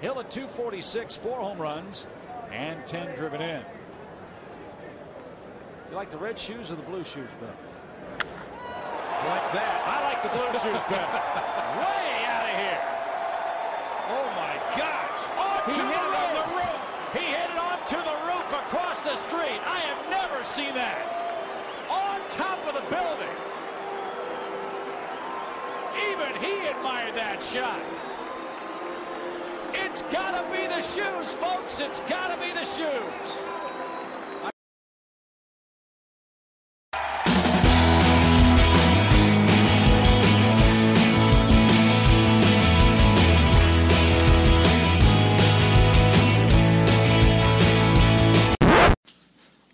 Hill at 246, four home runs, and 10 driven in. You like the red shoes or the blue shoes better? Like that. I like the blue shoes better. Way out of here. Oh my gosh. Onto He hit it on the roof. He hit it onto the roof across the street. I have never seen that. On top of the building. Even he admired that shot. It's gotta be the shoes, folks. It's gotta be the shoes.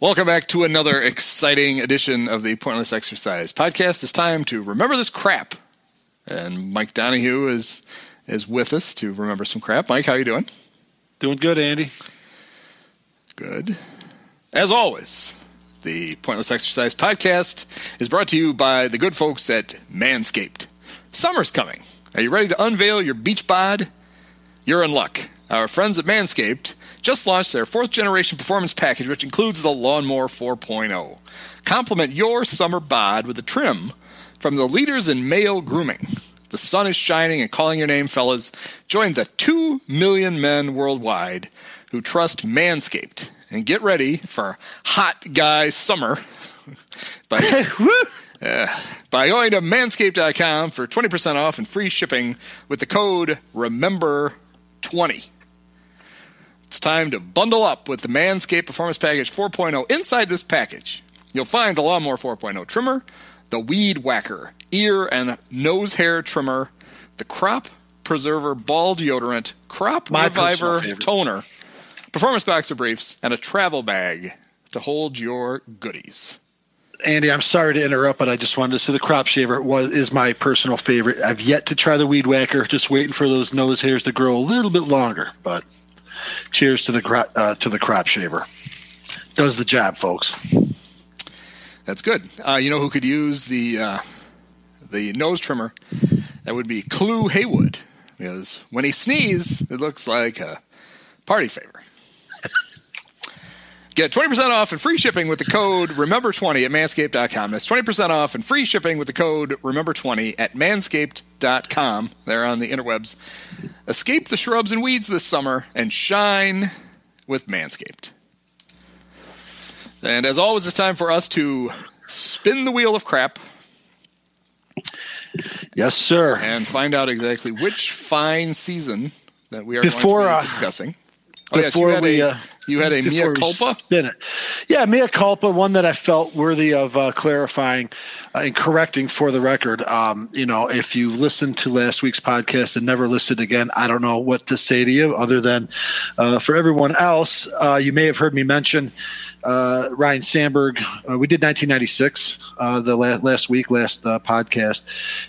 Welcome back to another exciting edition of the Pointless Exercise podcast. It's time to remember this crap, and Mike Donahue is is with us to remember some crap. Mike, how you doing? Doing good, Andy. Good. As always, the Pointless Exercise podcast is brought to you by the good folks at Manscaped. Summer's coming. Are you ready to unveil your beach bod? You're in luck. Our friends at Manscaped just launched their fourth generation performance package, which includes the Lawnmower 4.0. Complement your summer bod with a trim from the leaders in male grooming. The sun is shining and calling your name, fellas. Join the 2 million men worldwide who trust Manscaped and get ready for hot guy summer by, uh, by going to manscaped.com for 20% off and free shipping with the code REMEMBER20. It's time to bundle up with the Manscaped Performance Package 4.0. Inside this package, you'll find the Lawnmower 4.0 trimmer, the Weed Whacker ear and nose hair trimmer, the Crop Preserver ball deodorant, Crop My Reviver toner, performance boxer briefs, and a travel bag to hold your goodies. Andy, I'm sorry to interrupt, but I just wanted to say the crop shaver was is my personal favorite. I've yet to try the weed whacker, just waiting for those nose hairs to grow a little bit longer. But cheers to the uh, to the crop shaver. Does the job, folks. That's good. Uh, you know who could use the uh, the nose trimmer? That would be Clue Haywood, because when he sneezes, it looks like a party favor. Get 20% off and free shipping with the code Remember20 at manscaped.com. That's 20% off and free shipping with the code Remember20 at manscaped.com. They're on the interwebs. Escape the shrubs and weeds this summer and shine with Manscaped. And as always, it's time for us to spin the wheel of crap Yes, sir. and find out exactly which fine season that we are Before, to uh, be discussing. Oh, yes, before had we, a, uh, you had a mea culpa. Spin it. Yeah, mea culpa, one that I felt worthy of uh, clarifying uh, and correcting for the record. Um, you know, if you listened to last week's podcast and never listened again, I don't know what to say to you other than uh, for everyone else, uh, you may have heard me mention uh, Ryne Sandberg. Uh, we did 1996 uh, the la- last week, last uh, podcast,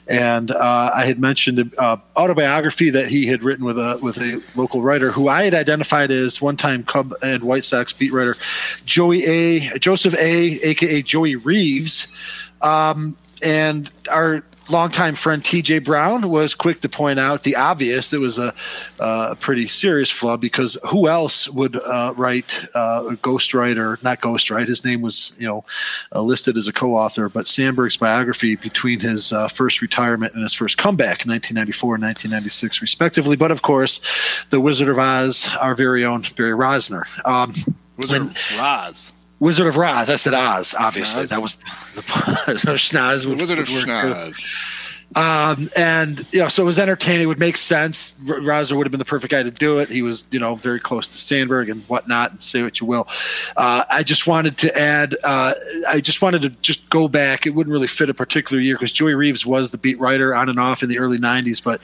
and uh, I had mentioned the uh, autobiography that he had written with a with a local writer who I had identified as one time Cub and White Sox beat writer Joey A. Joseph A. aka Joey Reaves, um, and our longtime friend T.J. Brown was quick to point out the obvious. It was a, uh, pretty serious flaw because who else would uh, write uh, a ghostwriter? Not ghostwrite. His name was you know uh, listed as a co-author, but Sandberg's biography between his uh, first retirement and his first comeback in 1994 and 1996, respectively. But of course, the Wizard of Oz, our very own Barry Rozner. Um, Wizard of Roz. Wizard of Oz. I said Oz, obviously. Schnoz? That was the Schnoz. The Wizard of would. Schnoz. Um, and you know, so it was entertaining. It would make sense. R- Roser would have been the perfect guy to do it. He was, you know, very close to Sandberg and whatnot. And say what you will. Uh, I just wanted to add. Uh, I just wanted to just go back. It wouldn't really fit a particular year because Joey Reaves was the beat writer on and off in the early '90s. But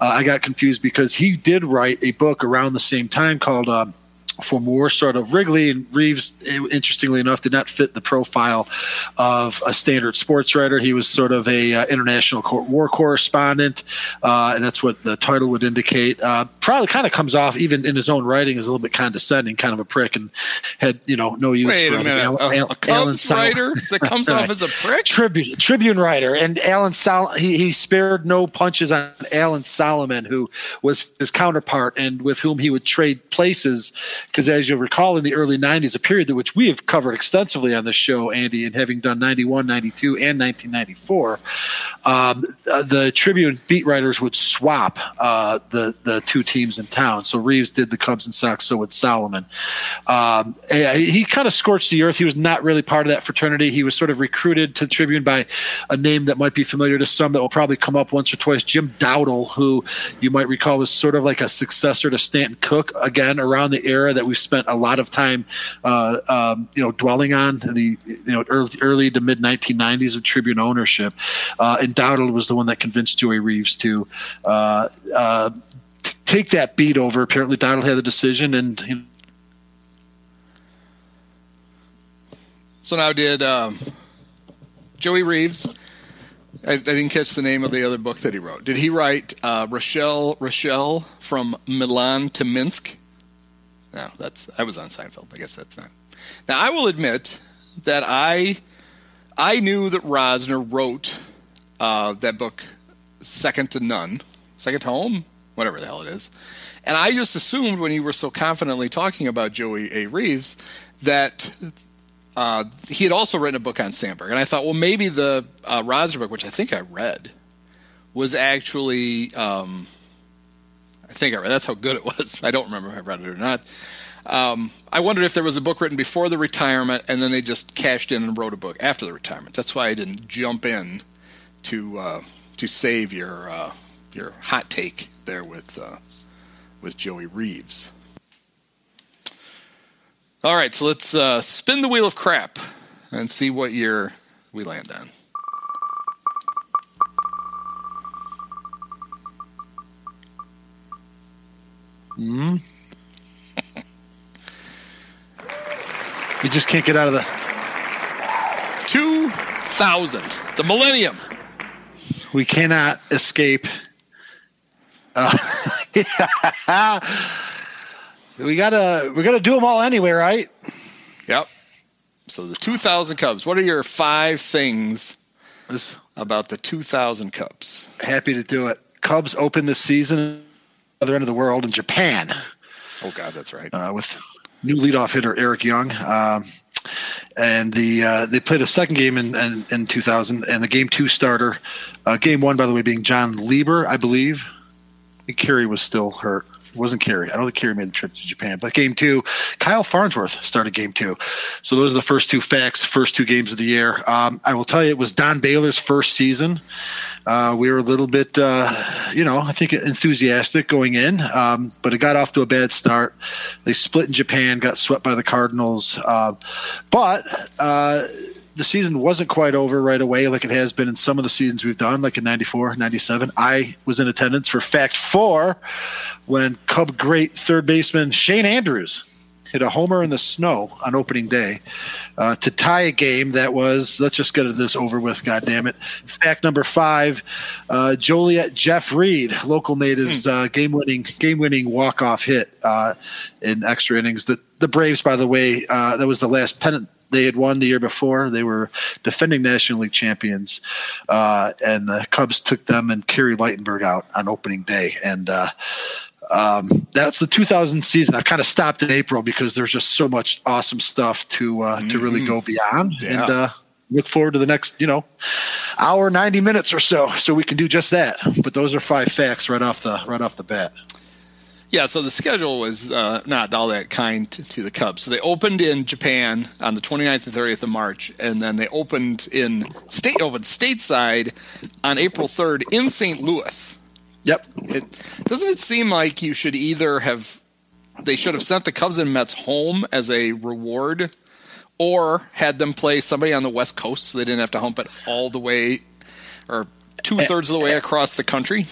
uh, I got confused because he did write a book around the same time called. Um, for more sort of Wrigley and Reaves, interestingly enough, did not fit the profile of a standard sports writer. He was sort of a uh, international war correspondent, uh, and that's what the title would indicate. Uh, probably kind of comes off even in his own writing as a little bit condescending, kind of a prick, and had you know no use. Wait for a minute, Al- a, Al- a Cubs writer that comes right. off as a prick. Tribune Tribune writer, and Alan Sol- he, he spared no punches on Alan Solomon, who was his counterpart and with whom he would trade places because as you'll recall in the early 90s a period which we have covered extensively on this show andy and having done 91 92 and 1994 um, the tribune beat writers would swap uh, the, the two teams in town. So reaves did the cubs and sox so would solomon. Um, he kind of scorched the earth. He was not really part of that fraternity. He was sort of recruited to tribune by a name that might be familiar to some that will probably come up once or twice. Jim dowdle who you might recall was sort of like a successor to stanton cook again around the era that we've spent a lot of time, uh, um, you know, dwelling on the you know early, early to mid 1990s of Tribune ownership. Uh, and Dowdle was the one that convinced Joey Reaves to. Uh, uh take that beat over. Apparently, Dowdle had the decision, and you know, so now did um, Joey Reaves. I, I, didn't catch the name of the other book that he wrote. Did he write uh, Rochelle Rochelle from Milan to Minsk? No, that's I was on Seinfeld. I guess that's not. Now I will admit that I I knew that Rozner wrote uh, that book Second to None, Second to Home, whatever the hell it is, and I just assumed when you were so confidently talking about Joey A. Reaves that uh, he had also written a book on Sandberg, and I thought, well, maybe the uh, Rozner book, which I think I read, was actually um, I think I read. That's how good it was. I don't remember if I read it or not. Um, I wondered if there was a book written before the retirement, and then they just cashed in and wrote a book after the retirement. That's why I didn't jump in to uh, to save your uh, your hot take there with uh, with Joey Reaves. All right, so let's uh, spin the wheel of crap and see what year we land on. Hmm. you just can't get out of the 2000, the millennium. We cannot escape. Uh, we gotta we gotta do them all anyway, right? Yep. So the 2000 Cubs. What are your five things about the 2000 Cubs? Happy to do it. Cubs open the season other end of the world in Japan. Oh God, that's right. Uh, with new leadoff hitter Eric Young, um, and the uh, they played a second game in, in, in 2000, and the game two starter, uh, game one by the way being Jon Lieber, I believe. Think Kerry was still hurt. It wasn't Kerry. I don't think Kerry made the trip to Japan. But game two, Kyle Farnsworth started game two. So those are the first two facts, first two games of the year. Um, I will tell you, it was Don Baylor's first season. Uh, we were a little bit, uh, you know, I think enthusiastic going in, um, but it got off to a bad start. They split in Japan, got swept by the Cardinals, uh, but uh, the season wasn't quite over right away like it has been in some of the seasons we've done, like in 94, 97. I was in attendance for fact four when Cub great third baseman Shane Andrews hit a homer in the snow on opening day uh, to tie a game that was let's just get this over with god damn it fact number five uh, joliet jeff reed local natives hmm. uh, game winning game winning walk off hit uh, in extra innings the, the braves by the way uh, that was the last pennant they had won the year before. They were defending National League champions, uh, and the Cubs took them and Kerry Ligtenberg out on opening day. And uh, um, that's the 2000 season. I've kind of stopped in April because there's just so much awesome stuff to uh, mm-hmm. to really go beyond, yeah. and uh, look forward to the next you know hour 90 minutes or so, so we can do just that. But those are five facts right off the right off the bat. Yeah, so the schedule was uh, not all that kind to, to, the Cubs. So they opened in Japan on the 29th and 30th of March, and then they opened in state opened stateside on April 3rd in St. Louis. Yep. It doesn't it seem like you should either have they should have sent the Cubs and Mets home as a reward, or had them play somebody on the West Coast so they didn't have to hump it all the way or two thirds of the way across the country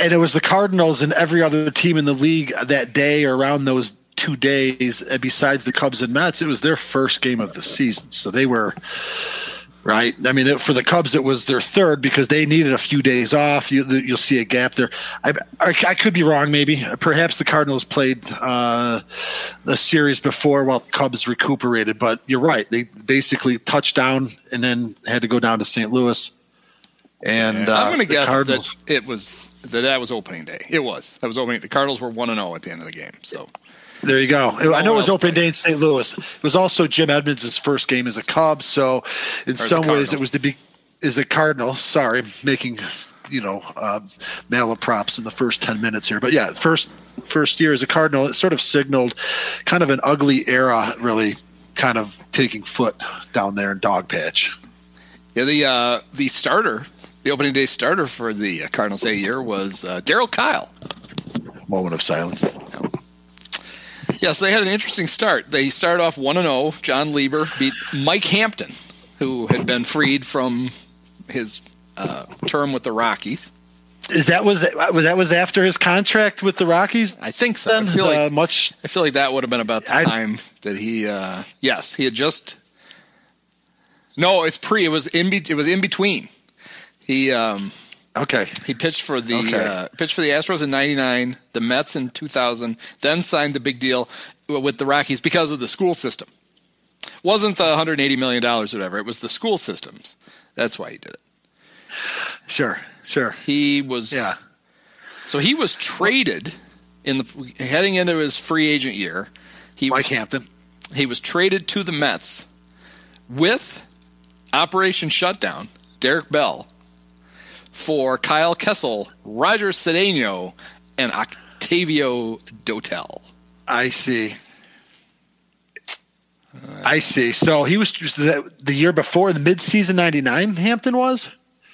and it was the Cardinals and every other team in the league that day or around those two days, uh, besides the Cubs and Mets, it was their first game of the season. So they were right. I mean, it, for the Cubs, it was their third because they needed a few days off. You, will see a gap there. I, I, I, could be wrong, maybe. Perhaps the Cardinals played uh, the series before while Cubs recuperated, but you're right. They basically touched down and then had to go down to St. Louis. And uh, I'm going to guess Cardinals, that it was that that was opening day. It was. That was opening. The Cardinals were one and zero oh at the end of the game. So there you go. I know it was opening day in St. Louis. It was also Jim Edmonds' first game as a Cub. So in some ways, it was the big is the Cardinal. Sorry, making you know uh, malaprops in the first ten minutes here. But yeah, first first year as a Cardinal, it sort of signaled kind of an ugly era, really kind of taking foot down there in Dogpatch. Yeah, the uh, the starter the opening day starter for the Cardinals that year was uh, Darryl Kile. Moment of silence. Yeah, so they had an interesting start. They started off 1 0. Jon Lieber beat Mike Hampton, who had been freed from his uh, term with the Rockies. Is that was that was after his contract with the Rockies. I think so. I feel like uh, much. I feel like that would have been about the I, time that he. Uh, yes, he had just. No, it's pre. It was in. Be, it was in between. He um, okay. He pitched for the okay. uh, pitched for the Astros in '99, the Mets in 2000, then signed the big deal with the Rockies because of the school system. Wasn't the 180 million dollars, or whatever. It was the school systems. That's why he did it. Sure, sure. He was yeah. So he was traded in the heading into his free agent year. He Mike was, Hampton. He was traded to the Mets with Operation Shutdown, Derek Bell, for Kyle Kessel, Roger Cedeno, and Octavio Dotel. I see. I see. So he was the year before the midseason '99. Hampton was.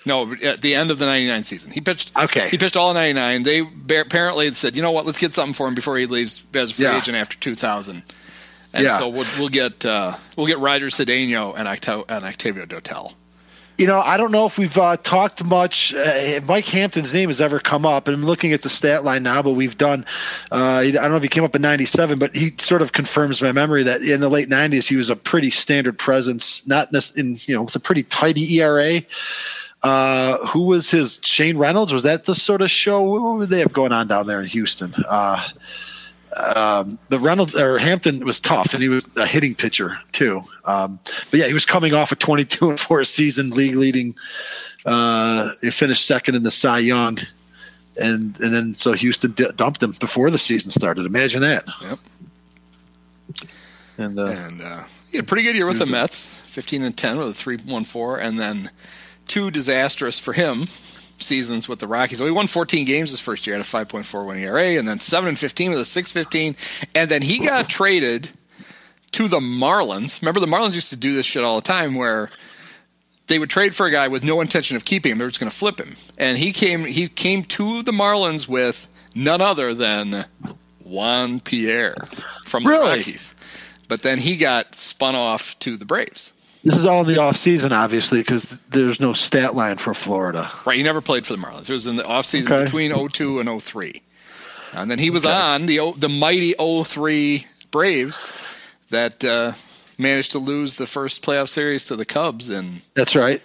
No, at the end of the '99 season, he pitched. Okay, he pitched all '99. They apparently said, "You know what? Let's get something for him before he leaves as a free yeah. agent after 2000." And yeah. so we'll, we'll get uh, we'll get Roger Cedeno and, Octavio, and Octavio Dotel you know, I don't know if we've uh, talked much. Uh, Mike Hampton's name has ever come up, and I'm looking at the stat line now. But we've done. Uh, I don't know if he came up in '97, but he sort of confirms my memory that in the late '90s he was a pretty standard presence, not in you know with a pretty tidy ERA. Uh, who was his Shane Reynolds? Was that the sort of show? What they have going on down there in Houston? Um, but Reynolds or Hampton was tough, and he was a hitting pitcher too. Um, but yeah, he was coming off a 22 and four season, league leading. Uh, he finished second in the Cy Young, and and then so Houston d- dumped him before the season started. Imagine that. Yep. And uh, and uh, he had a pretty good year with the Mets, 15 and 10 with a 3.14, and then two disastrous for him seasons with the Rockies. Well, he won 14 games his first year at a 5.41 ERA, and then 7 and 15 with a 6.15, and then he got traded to the Marlins. Remember, the Marlins used to do this shit all the time, where they would trade for a guy with no intention of keeping him; they were just going to flip him. And he came he came to the Marlins with none other than Juan Pierre from the really? Rockies. But then he got spun off to the Braves. This is all in the off season, obviously, because there's no stat line for Florida. Right, he never played for the Marlins. It was in the off season okay. between 02 and 03. And then he was okay. on the the mighty 03 Braves that uh, managed to lose the first playoff series to the Cubs and That's right.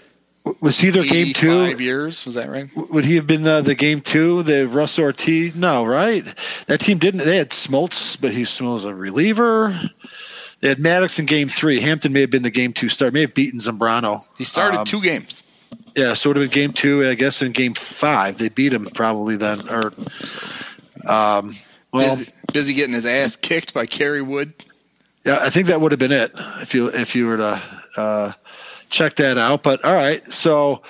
Was he their game two? Five years, was that right? Would he have been the, the game two? The Russ Ortiz? No, right? That team didn't. They had Smoltz, but he was a reliever. They had Maddux in game three. Hampton may have been the game two start. May have beaten Zambrano. He started um, two games. Yeah, sort of in game two. I guess in game five they beat him probably then. Or um, well, busy, busy, getting his ass kicked by Kerry Wood. Yeah, I think that would have been it if you if you were to uh, check that out. But all right, so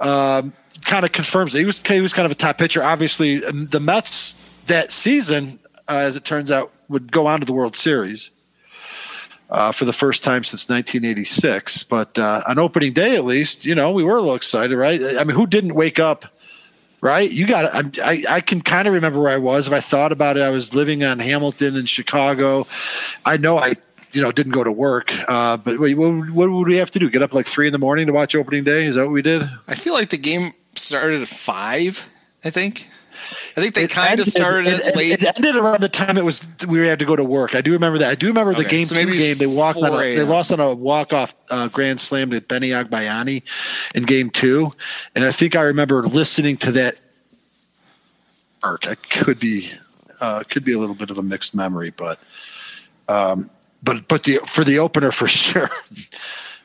um, kind of confirms it. he was he was kind of a top pitcher. Obviously, the Mets that season uh, as it turns out, would go on to the World Series uh, for the first time since 1986. But uh, on opening day, at least, you know, we were a little excited, right? I mean, who didn't wake up? Right, you got. I I can kind of remember where I was. If I thought about it, I was living on Hamilton in Chicago. I know I you know didn't go to work. Uh, but what, what, would we have to do? Get up like three in the morning to watch opening day? Is that what we did? I feel like the game started at five. I think. I think they kind of started it, it, late. It ended around the time it was we had to go to work. I do remember that. I do remember okay, the game so two game. They walked on a, they lost on a walk off uh, grand slam to Benny Agbayani in game two, and I think I remember listening to that. Arc. I could be uh, could be a little bit of a mixed memory, but um, but but the for the opener for sure.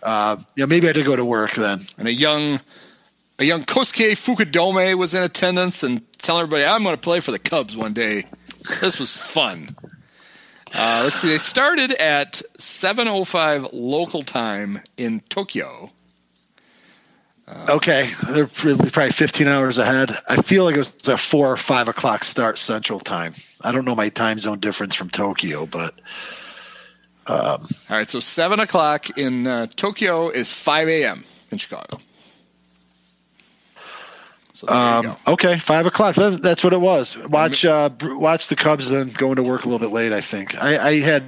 Uh, yeah, maybe I did go to work then. And a young a young Kosuke Fukudome was in attendance and telling everybody, "I'm going to play for the Cubs one day." This was fun. Uh, let's see. They started at 7:05 local time in Tokyo. Uh, okay, they're probably 15 hours ahead. I feel like it was a four or five o'clock start Central Time. I don't know my time zone difference from Tokyo, but um, All right, so seven o'clock in uh, Tokyo is five a.m. in Chicago. So um, okay, five o'clock. That's what it was. Watch, uh, watch the Cubs. Then going to work a little bit late. I think I, I had.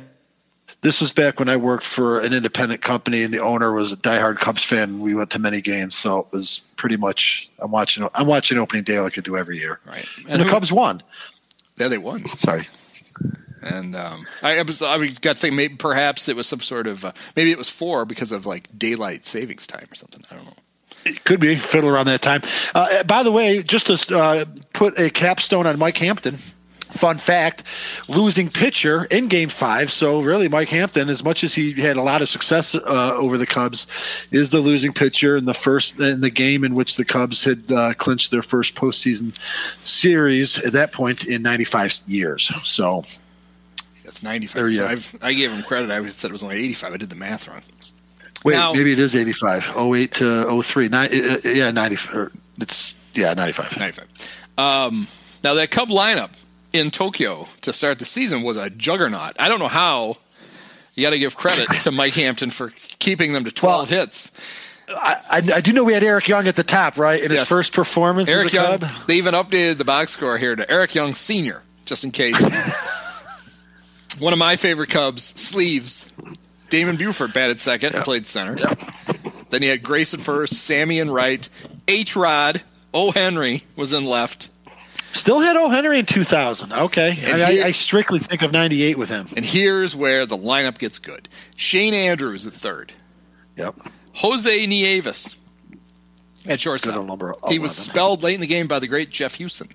This was back when I worked for an independent company, and the owner was a diehard Cubs fan. We went to many games, so it was pretty much. I'm watching. I'm watching opening day like I do every year. Right, and, and the who, Cubs won. Yeah, they won. Sorry. And um, I, I, was I got to think maybe perhaps it was some sort of uh, maybe it was four because of like daylight savings time or something. I don't know. It could be fiddle around that time. Uh, by the way, just to uh, put a capstone on Mike Hampton. Fun fact: losing pitcher in Game Five. So really, Mike Hampton, as much as he had a lot of success uh, over the Cubs, is the losing pitcher in the first in the game in which the Cubs had uh, clinched their first postseason series at that point in 95 years. So that's 95. I gave him credit. I said it was only 85. I did the math wrong. Wait, now, maybe it is 85. 08 to 03. Nine, uh, uh, yeah, 90. It's, yeah, 95. 95. Um, now, that Cub lineup in Tokyo to start the season was a juggernaut. I don't know how. You got to give credit to Mike Hampton for keeping them to 12 well, hits. I, I, do know we had Eric Young at the top, right? In yes. his first performance Eric Young, Cub. They even updated the box score here to Eric Young Sr., just in case. One of my favorite Cubs, Sleeves. Damon Buford batted second and played center. Then he had Grayson first, Sammy in right, H Rod, O. Henry was in left. Still had O. Henry in 2000. Okay. I, here, I, strictly think of 98 with him. And here's where the lineup gets good Shane Andrews at third. Yep. Jose Nieves at shortstop. Number he was spelled late in the game by the great Jeff Huson.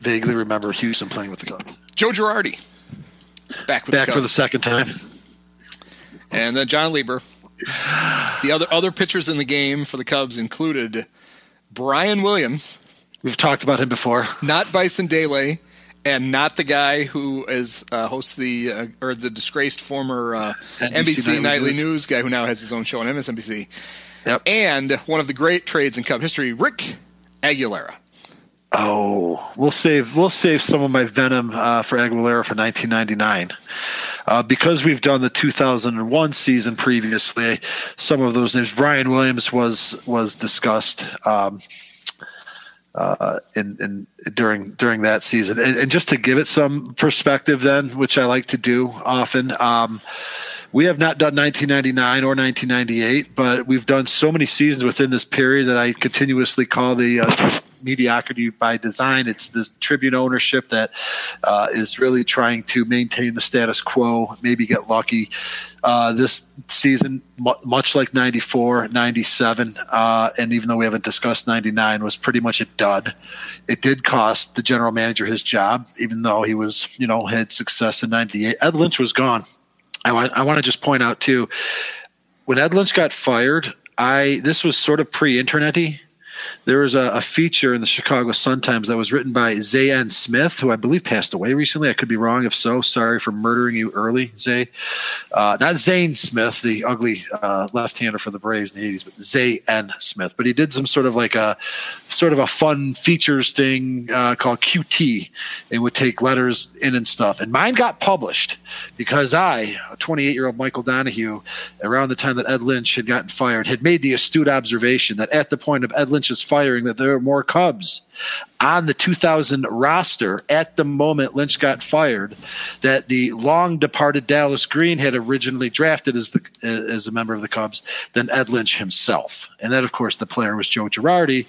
Vaguely remember Huson playing with the Cubs. Joe Girardi Back, Back the for the second time. And then Jon Lieber. The other other pitchers in the game for the Cubs included Brian Williams. We've talked about him before. Not Bison Dele, and not the guy who is uh, hosts the uh, or the disgraced former uh, NBC, NBC, Nightly, Nightly News. News. guy who now has his own show on MSNBC. Yep. And one of the great trades in Cub history, Rick Aguilera. Oh, we'll save we'll save some of my venom uh, for Aguilera for 1999. Uh, because we've done the 2001 season previously, some of those names. Brian Williams was was discussed um, uh, in, in during during that season, and, and, just to give it some perspective, then, which I like to do often. Um, we have not done 1999 or 1998, but we've done so many seasons within this period that I continuously call the uh, mediocrity by design. It's this Tribune ownership that uh, is really trying to maintain the status quo, maybe get lucky. Uh, this season, much like 94, 97, uh, and even though we haven't discussed 99, was pretty much a dud. It did cost the general manager his job, even though he was, you know, had success in 98. Ed Lynch was gone. I want, I want to just point out, too, when Ed Lynch got fired, I this was sort of pre-internety there was a, a, feature in the Chicago Sun Times that was written by Zay Smith, who I believe passed away recently. I could be wrong. If so, sorry for murdering you early, Zay. Uh, not Zane Smith, the ugly uh, left-hander for the Braves in the '80s, but Zay Smith. But he did some sort of like a sort of a fun features thing uh, called QT, and would take letters in and stuff. And mine got published because I, a 28-year-old Michael Donahue, around the time that Ed Lynch had gotten fired, had made the astute observation that at the point of Ed Lynch's firing, that there were more Cubs on the 2000 roster at the moment Lynch got fired that the long departed Dallas Green had originally drafted as the as a member of the Cubs than Ed Lynch himself. And then of course the player was Joe Girardi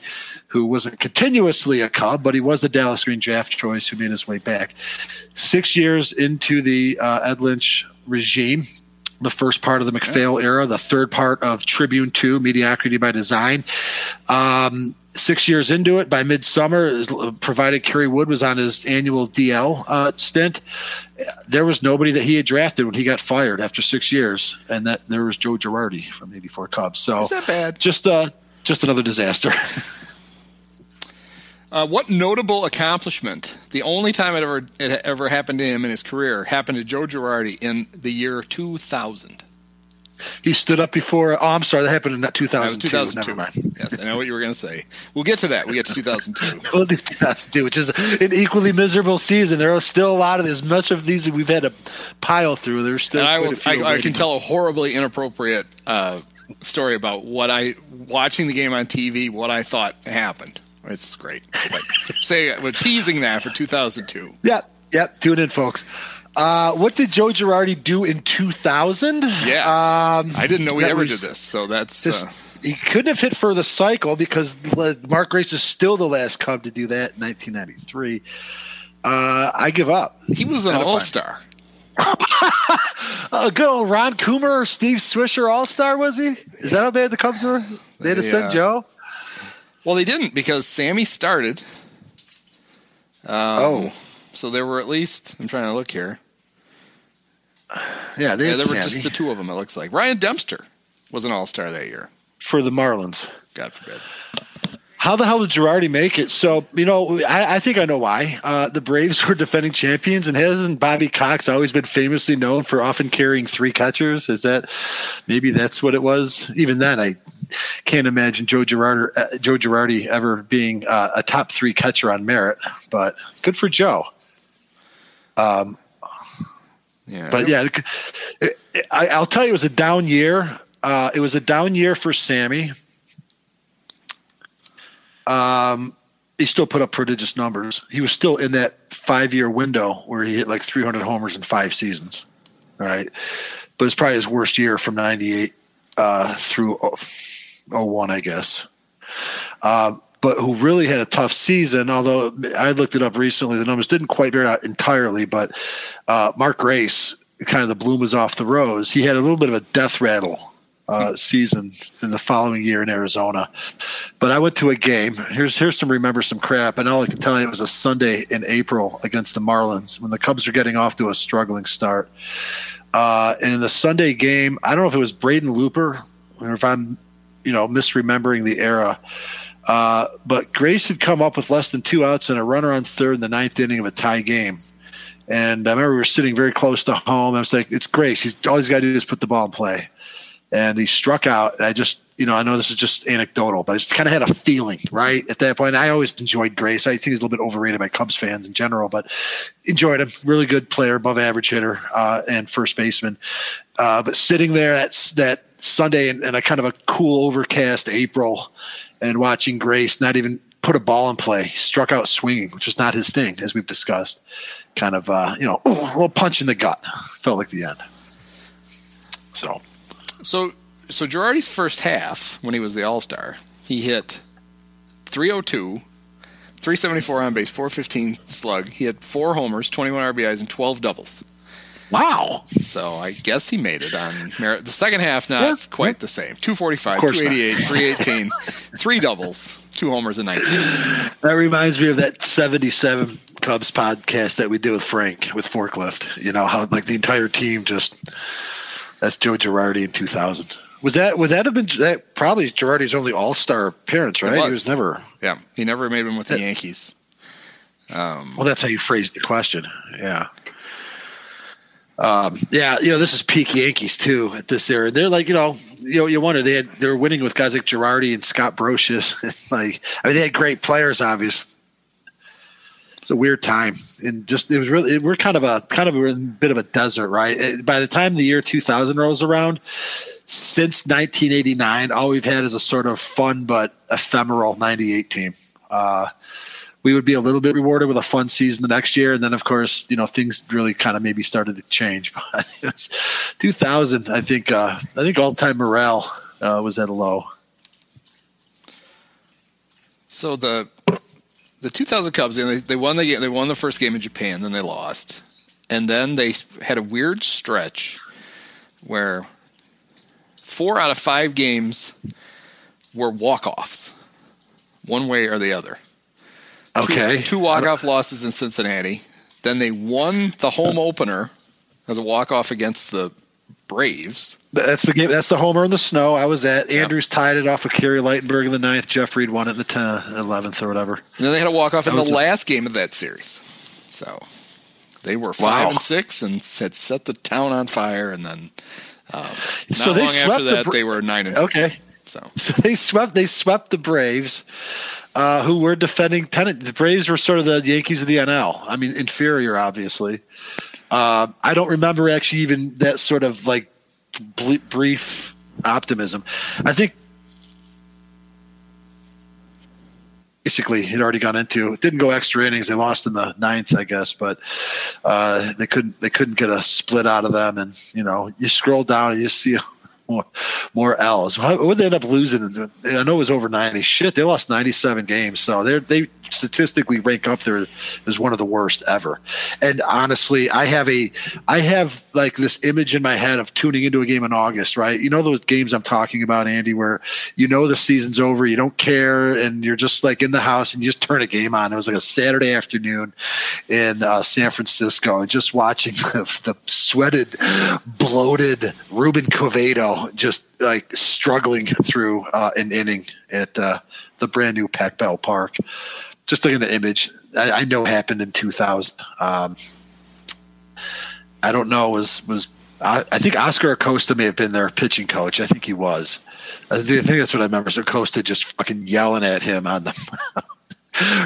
who wasn't continuously a Cub but he was a Dallas Green draft choice who made his way back. 6 years into the uh, Ed Lynch regime the first part of the MacPhail era, the third part of Tribune 2, Mediocrity by Design. Um, six years into it, by midsummer, provided Kerry Wood was on his annual DL uh, stint, there was nobody that he had drafted when he got fired after six years, and that there was Joe Girardi from '84 Cubs. So is that bad? Just uh, just another disaster. uh, what notable accomplishment? The only time it ever it ever happened to him in his career happened to Joe Girardi in the year 2000. He stood up before. Oh, I'm sorry, that happened in 2002. 2002. Never mind. yes, I know what you were going to say. We'll get to that. We get to 2002. we'll do 2002, which is an equally miserable season. There are still a lot of as much of these we've had to pile through. There's still. I, will, I, I, can tell a horribly inappropriate uh, story about what I watching the game on TV. What I thought happened. It's great. But say we're teasing that for 2002. Yep, yep. Tune in, folks. Uh, what did Joe Girardi do in 2000? Yeah, um, I didn't know he ever was, did this. So that's this, uh, he couldn't have hit for the cycle because Mark Grace is still the last Cub to do that in 1993. Uh, I give up. He was an All Star. a good old Ron Coomer, Steve Swisher All Star was he? Is that how bad the Cubs were? They had to send Joe. Well, they didn't because Sammy started. Um, oh, so there were at least. I'm trying to look here. Yeah, they yeah, there were just the two of them. It looks like Ryan Dempster was an All Star that year for the Marlins. God forbid. How the hell did Girardi make it? So you know, I, I think I know why. Uh, the Braves were defending champions, and hasn't Bobby Cox always been famously known for often carrying three catchers? Is that maybe that's what it was? Even then, I can't imagine Joe Girardi, uh, Joe Girardi ever being uh, a top three catcher on merit. But good for Joe. Um, yeah. But yeah, it, it, I, will tell you, it was a down year. Uh, it was a down year for Sammy. Um, he still put up prodigious numbers. He was still in that five year window where he hit like 300 homers in five seasons. All right. But it's probably his worst year from 98 uh, through 01, I guess. Um, but who really had a tough season. Although I looked it up recently, the numbers didn't quite bear out entirely. But uh, Mark Grace, kind of the bloom was off the rose. He had a little bit of a death rattle uh, season in the following year in Arizona. But I went to a game. Here's here's some remember some crap, and all I can tell you it was a Sunday in April against the Marlins when the Cubs are getting off to a struggling start. Uh, and in the Sunday game, I don't know if it was Braden Looper or if I'm, you know, misremembering the era. Uh, but Grace had come up with less than two outs and a runner on third in the ninth inning of a tie game. And I remember we were sitting very close to home. I was like, it's Grace. He's all he's got to do is put the ball in play. And he struck out. And I just, you know, I know this is just anecdotal, but I just kind of had a feeling, right? At that point, I always enjoyed Grace. I think he's a little bit overrated by Cubs fans in general, but enjoyed him. Really good player, above average hitter, uh, and first baseman. Uh, but sitting there, that's that Sunday in, in a kind of a cool, overcast April and watching Grace not even put a ball in play, struck out swinging, which is not his thing, as we've discussed. Kind of, uh, you know, a little punch in the gut. Felt like the end. So, so, so Girardi's first half when he was the All Star, he hit 302, 374 on base, 415 slug. He had four homers, 21 RBIs, and 12 doubles. Wow. So I guess he made it on merit. The second half, not yes. quite the same. 245, 288, 318, three doubles, two homers, and 19. That reminds me of that 77 Cubs podcast that we did with Frank with Forklift. You know, how like the entire team just, that's Joe Girardi in 2000. Was that would that have been that probably Girardi's only All Star appearance, right? was. He was never. Yeah, he never made one with the uh, Yankees. Um, well, that's how you phrased the question. Yeah. Um, yeah, you know, this is peak Yankees too at this era. They're like, you know, you know, you wonder they had they're winning with guys like Girardi and Scott Brosius. like, I mean, they had great players, obviously. It's a weird time, and just it was really we're kind of a kind of a bit of a desert, right? Eh, By the time the year 2000 rolls around, since 1989, all we've had is a sort of fun but ephemeral 98 team. Uh, we would be a little bit rewarded with a fun season the next year, and then of course, you know, things really kind of maybe started to change. But it was 2000, I think, uh, I think all time morale uh, was at a low. So the the 2000 Cubs, they, they won the they won the first game in Japan, then they lost, and then they had a weird stretch where four out of five games were walk offs, one way or the other. Two- Okay, two walk off losses in Cincinnati. Then they won the home opener as a walk off against the Braves. That's the game. That's the homer in the snow. I was at. Andrews tied it off of Kerry Ligtenberg in the ninth. Jeff Reed won it in the 10, 11th or whatever. And then they had a walk off in the last game of that series. So they were five Wow. and six and had set the town on fire. And then um, not So they long swept after the that, Bra- they were nine and Okay. So So they swept. They swept the Braves, uh, who were defending pennant. The Braves were sort of the Yankees of the NL. I mean, inferior, obviously. Uh, I don't remember actually even that sort of like ble- brief optimism. I think basically had already gone into. It didn't go extra innings. They lost in the ninth, I guess, but uh, they couldn't. They couldn't get a split out of them. And you know, you scroll down and you see more, more L's. What they end up losing? I know it was over ninety. Shit, they lost ninety-seven games. So they they statistically rank up there as one of the worst ever. And honestly, I have a I have like this image in my head of tuning into a game in August. Right? You know those games I'm talking about, Andy, where you know the season's over, you don't care, and you're just like in the house and you just turn a game on. It was like a Saturday afternoon in uh, San Francisco, and just watching the, the sweated, bloated Ruben Quevedo just like struggling through uh, an inning at uh, the brand new Pac Bell Park. Just looking at the image, I, I know happened in 2000. Um, I don't know was was I, I think Oscar Acosta may have been their pitching coach. I think he was. I think, that's what I remember. So Acosta just fucking yelling at him on the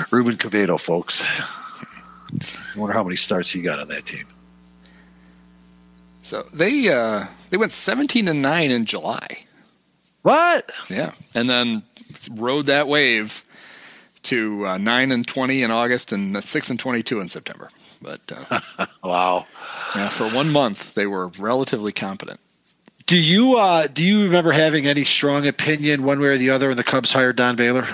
Ruben Quevedo, folks. I wonder how many starts he got on that team. so they uh, they went seventeen and nine in July. What? Yeah, and then rode that wave to uh, nine and twenty in August and six and twenty-two in September. But uh, Wow. yeah, for one month, they were relatively competent. Do you uh, do you remember having any strong opinion one way or the other when the Cubs hired Don Baylor?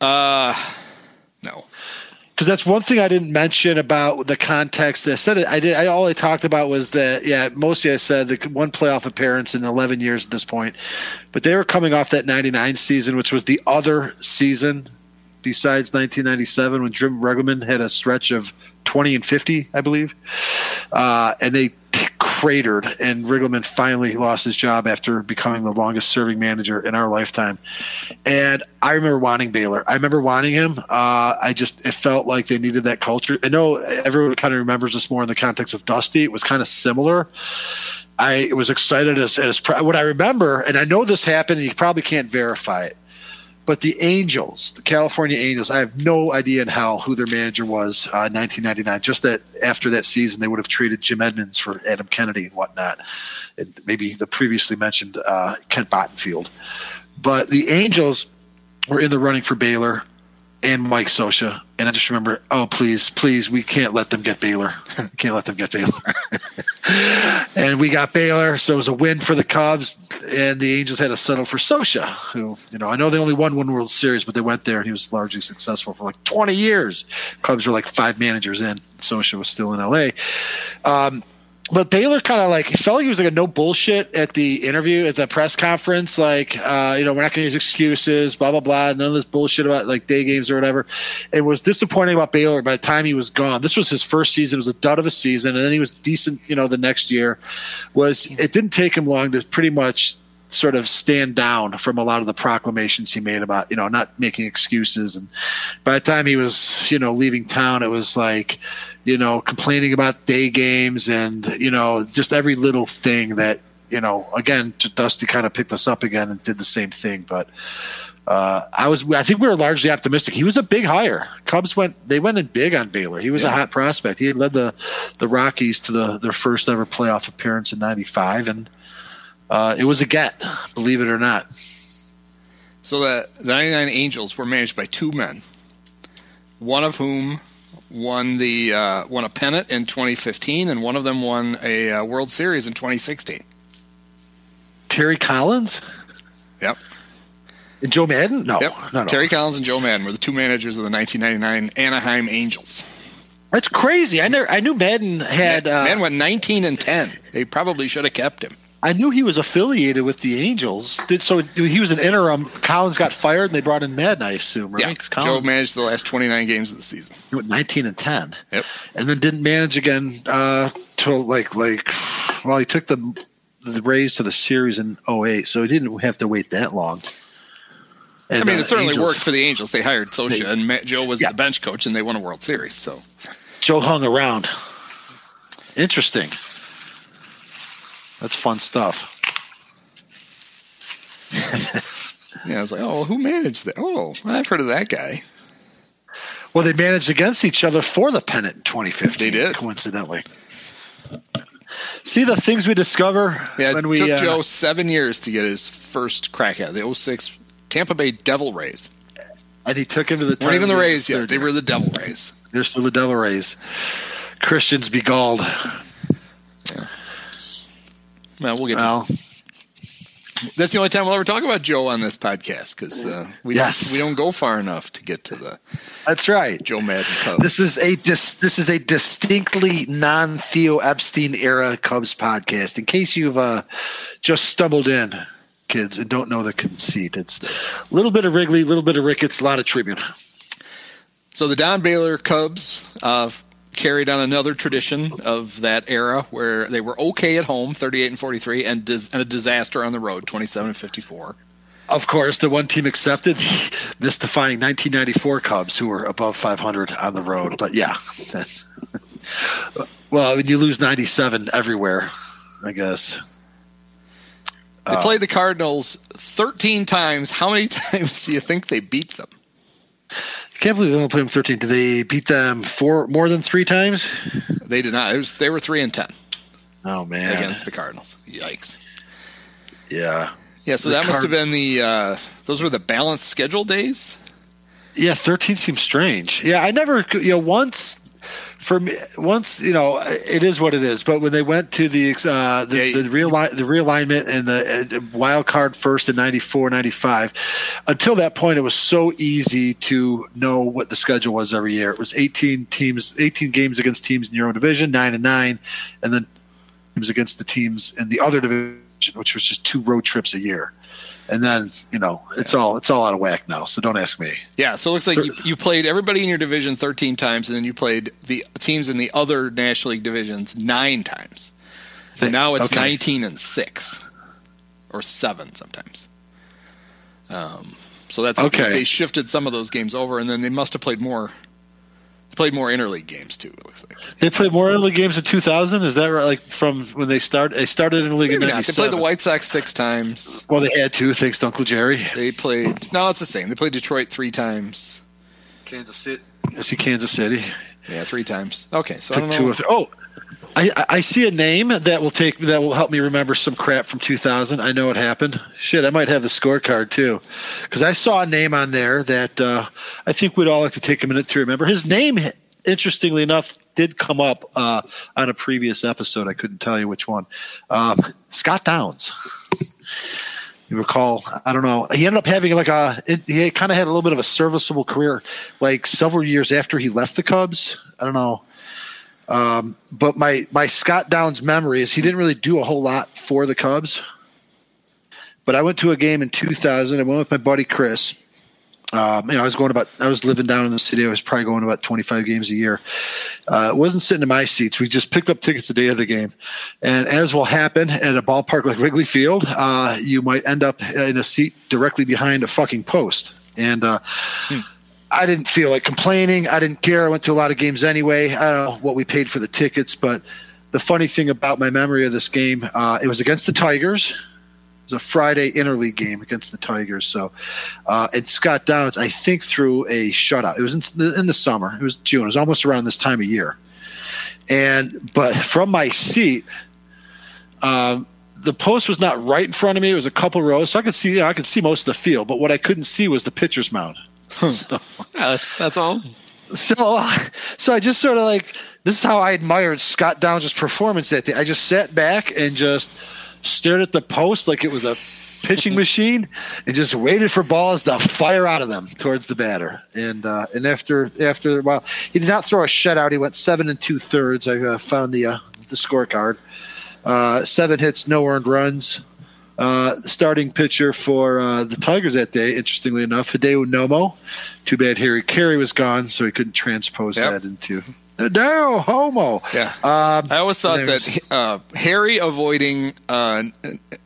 Uh. Because that's one thing I didn't mention about the context. I said it. I did. I all I talked about was that. Yeah, mostly I said the one playoff appearance in 11 years at this point, but they were coming off that 99 season, which was the other season besides 1997 when Jim Riggleman had a stretch of 20 and 50, I believe, uh, and they cratered. And Riggleman finally lost his job after becoming the longest serving manager in our lifetime. And I remember wanting Baylor. I remember wanting him. Uh, I just it felt like they needed that culture. I know everyone kind of remembers this more in the context of Dusty. It was kind of similar. I was excited as, as what I remember, and I know this happened. and You probably can't verify it, but the Angels, the California Angels, I have no idea in hell who their manager was uh, in 1999. Just that after that season, they would have traded Jim Edmonds for Adam Kennedy and whatnot, and maybe the previously mentioned uh, Kent Bottenfield. But the Angels were in the running for Baylor and Mike Scioscia, and I just remember, oh please, please, we can't let them get Baylor. we can't let them get Baylor. and we got Baylor, so it was a win for the Cubs, and the Angels had to settle for Scioscia, who you know I know they only won one World Series, but they went there and he was largely successful for like 20 years. Cubs were like five managers in. Scioscia was still in LA. Um, but Baylor kind of like felt like he was like a no bullshit at the interview at the press conference. Like, uh, you know, we're not going to use excuses, blah blah blah. None of this bullshit about like day games or whatever. It was disappointing about Baylor by the time he was gone. This was his first season. It was a dud of a season, and then he was decent. You know, the next year was it didn't take him long to pretty much sort of stand down from a lot of the proclamations he made about you know not making excuses and by the time he was you know leaving town it was like you know, complaining about day games and, you know, just every little thing that, you know, again, Dusty kind of picked us up again and did the same thing. But uh, I was, I think we were largely optimistic. He was a big hire. Cubs went, they went in big on Baylor. He was yeah. a hot prospect. He led the, the Rockies to the, their first ever playoff appearance in 95. And uh, it was a get, believe it or not. So the, the 99 Angels were managed by two men, one of whom won the uh, won a pennant in 2015, and one of them won a uh, World Series in 2016. Terry Collins. Yep. And Joe Maddon? No, yep. no, no. Terry Collins and Joe Maddon were the two managers of the 1999 Anaheim Angels. That's crazy. I never. I knew Maddon had. Uh, Maddon went 19 and 10. They probably should have kept him. I knew he was affiliated with the Angels. Did so? He was an interim. Collins got fired, and they brought in Maddon. I assume, right? Yeah. Collins, Joe managed the last twenty nine games of the season. He went nineteen and ten. Yep. And then didn't manage again uh, till like like. Well, he took the the Rays to the series in 08, so he didn't have to wait that long. And, I mean, it uh, certainly Angels, worked for the Angels. They hired Scioscia, they, and Matt, Joe was yeah. the bench coach, and they won a World Series. So Joe hung around. Interesting. That's fun stuff. yeah, I was like, oh, who managed that? Oh, I've heard of that guy. Well, they managed against each other for the pennant in 2015. They did, coincidentally. See the things we discover yeah, when we took uh, Joe seven years to get his first crack at the 06 Tampa Bay Devil Rays. And he took him to the weren't even the Rays yet; they were the Devil Rays. They're still the Devil Rays. Christians be galled. Yeah. Well, we'll get well, to that's the only time we'll ever talk about Joe on this podcast because uh, we yes. don't, we don't go far enough to get to the. That's right, Joe Maddon Cubs. This is a dis, this is a distinctly non Theo Epstein era Cubs podcast. In case you've uh, just stumbled in, kids, and don't know the conceit, it's a little bit of Wrigley, a little bit of Ricketts, a lot of Tribune. So the Don Baylor Cubs. Uh, carried on another tradition of that era where they were okay at home, 38 and 43, and, dis- and a disaster on the road, 27 and 54. Of course, the one team accepted, mystifying 1994 Cubs, who were above 500 on the road. But yeah, that's well, I mean, you lose 97 everywhere, I guess. They uh, played the Cardinals 13 times. How many times do you think they beat them? Can't believe they only played them 13. Did they beat them four more than three times? They did not. It was they were three and ten. Oh man, against the Cardinals. Yikes. Yeah. Yeah. So the that Card- must have been the uh, those were the balanced schedule days. Yeah, 13 seems strange. Yeah, I never, you know, once for me, once you know, it is what it is. But when they went to the uh, the, yeah, the, reali- the realignment and the uh, wild card first in 94, 95, until that point, it was so easy to know what the schedule was every year. It was 18 teams, 18 games against teams in your own division, nine and nine, and then teams against the teams in the other division, which was just two road trips a year and then you know it's yeah. all it's all out of whack now. So don't ask me. Yeah, so it looks like you, you played everybody in your division 13 times, and then you played the teams in the other National League divisions nine times. And now it's okay. 19 and six, or seven sometimes. Um, so that's okay. They shifted some of those games over, and then they must have played more played more interleague games too. It looks like they played more interleague games in 2000. Is that right? Like from when they started, they started in the league Maybe in '97. They played the White Sox six times. Well, they had to, thanks to Uncle Jerry. They played. No, it's the same. They played Detroit three times. Kansas City. I see Kansas City. Yeah, three times. Okay, so Took I don't know. Two oh, I, I see a name that will take that will help me remember some crap from 2000. I know it happened. Shit, I might have the scorecard too, because I saw a name on there that uh, I think we'd all like to take a minute to remember. His name, interestingly enough, did come up uh, on a previous episode. I couldn't tell you which one. Um, Scott Downs. You recall? I don't know. He ended up having like a. It, he kind of had a little bit of a serviceable career, like several years after he left the Cubs. I don't know Um, but my my Scott Downs memory is he didn't really do a whole lot for the Cubs. But I went to a game in 2000. I went with my buddy Chris. Um, you know, I was going about. I was living down in the city. I was probably going about 25 games a year. Uh, wasn't sitting in my seats. We just picked up tickets the day of the game, and as will happen at a ballpark like Wrigley Field, uh, you might end up in a seat directly behind a fucking post. And uh, hmm. I didn't feel like complaining. I didn't care. I went to a lot of games anyway. I don't know what we paid for the tickets, but the funny thing about my memory of this game, uh, it was against the Tigers It was a Friday interleague game against the Tigers. So, uh, and Scott Downs, I think, threw a shutout. It was in the, in the summer. It was June. It was almost around this time of year. And but from my seat, um, the post was not right in front of me. It was a couple rows, so I could see. You know, I could see most of the field, but what I couldn't see was the pitcher's mound. So, yeah, that's that's all. So, so I just sort of like this is how I admired Scott Downs' performance that day. I just sat back and just stared at the post like it was a pitching machine and just waited for balls to fire out of them towards the batter. And uh, and after after a while, he did not throw a shutout. He went seven and two thirds. I uh, found the uh, the scorecard. Uh, seven hits, no earned runs. Uh, starting pitcher for uh, the Tigers that day, interestingly enough, Hideo Nomo. Too bad Harry Caray was gone, so he couldn't transpose yep. that into no homo. Yeah. Um, I always thought that uh, Harry avoiding uh,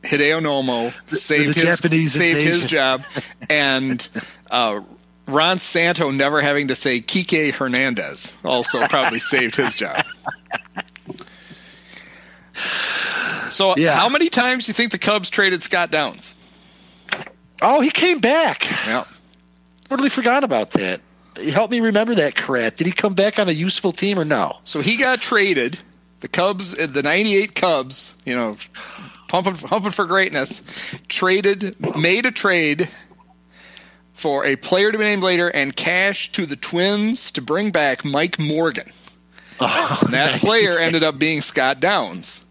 Hideo Nomo saved the his Japanese saved his job, and uh, Ron Santo never having to say Kike Hernandez also probably saved his job. So, yeah. how many times do you think the Cubs traded Scott Downs? Oh, he came back. Yeah. Totally forgot about that help me remember that crap. Did he come back on a useful team or no? So he got traded. The Cubs, uh, the '98 Cubs, you know, pumping, pumping for greatness, traded, made a trade for a player to be named later and cash to the Twins to bring back Mike Morgan. Oh, and that player ended up being Scott Downs.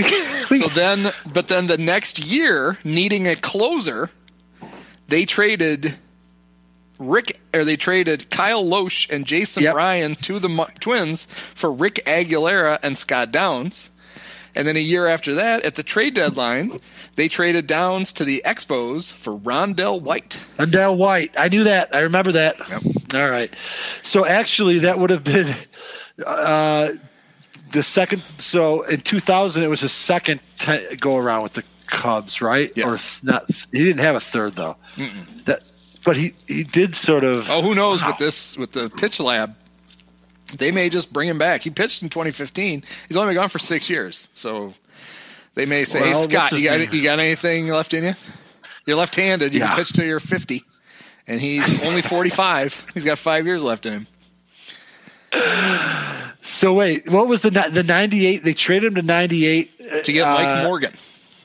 so then, but then the next year, needing a closer, they traded Rick, or they traded Kyle Lohse and Jason yep. Ryan to the Twins for Rick Aguilera and Scott Downs. And then a year after that, at the trade deadline, they traded Downs to the Expos for Rondell White. Rondell White. I knew that. I remember that. Yep. All right. So actually, that would have been uh, the second. So in 2000, it was his second t- go around with the Cubs, right? Yes. Or not? He didn't have a third though. Mm-mm. That but he he did sort of. Oh, who knows wow. with this with the pitch lab? They may just bring him back. He pitched in 2015. He's only been gone for six years, so they may say, well, "Hey, Scott, you got you got anything left in you? You're left-handed. You yeah. can pitch till you're 50." And he's only 45. He's got five years left in him. So wait, what was the the 98? They traded him to 98 to get Mike uh, Morgan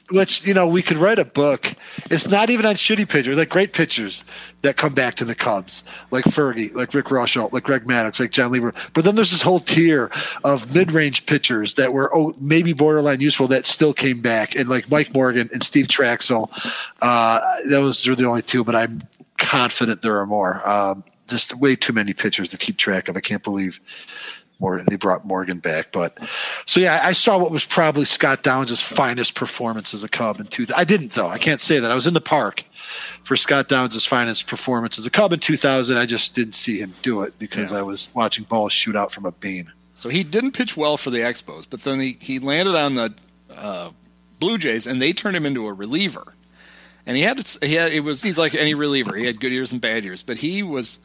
which you know we could write a book. It's not even on shitty pitchers, like great pitchers that come back to the Cubs, like Fergie, like Rick Reuschel, like Greg Maddux, like Jon Lieber. But then there's this whole tier of mid-range pitchers that were oh, maybe borderline useful that still came back, and like Mike Morgan and Steve Trachsel. Uh, those are the only two, but I'm confident there are more. Um, just way too many pitchers to keep track of. I can't believe Morgan. They brought Morgan back, but so yeah, I saw what was probably Scott Downs' finest performance as a Cub in two. I didn't though. I can't say that. I was in the park for Scott Downs' finest performance as a Cub in 2000. I just didn't see him do it because yeah. I was watching balls shoot out from a bean. So he didn't pitch well for the Expos, but then he, he landed on the uh, Blue Jays, and they turned him into a reliever. And he had he had it was he's like any reliever. He had good years and bad years, but he was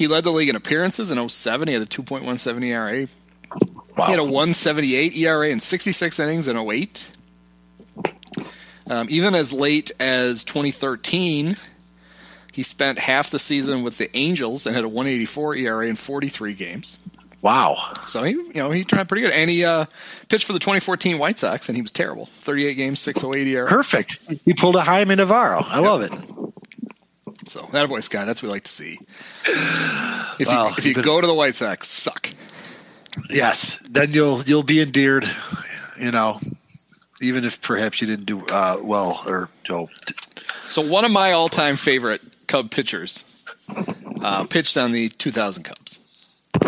he led the league in appearances in 07. He had a 2.17 ERA. Wow. He had a 178 ERA in 66 innings in 08. Um, even as late as 2013, he spent half the season with the Angels and had a 184 ERA in 43 games. Wow. So he, you know, he turned out pretty good, and he uh, pitched for the 2014 White Sox, and he was terrible. 38 games, 608 ERA. Perfect. He pulled a Jaime Navarro. I yep. love it. So that boy Scott, that's what we like to see. If well, you, if you go to the White Sox, suck. Yes, then you'll you'll be endeared. You know, even if perhaps you didn't do uh, well or know. So one of my all-time favorite Cub pitchers uh, pitched on the 2000 Cubs.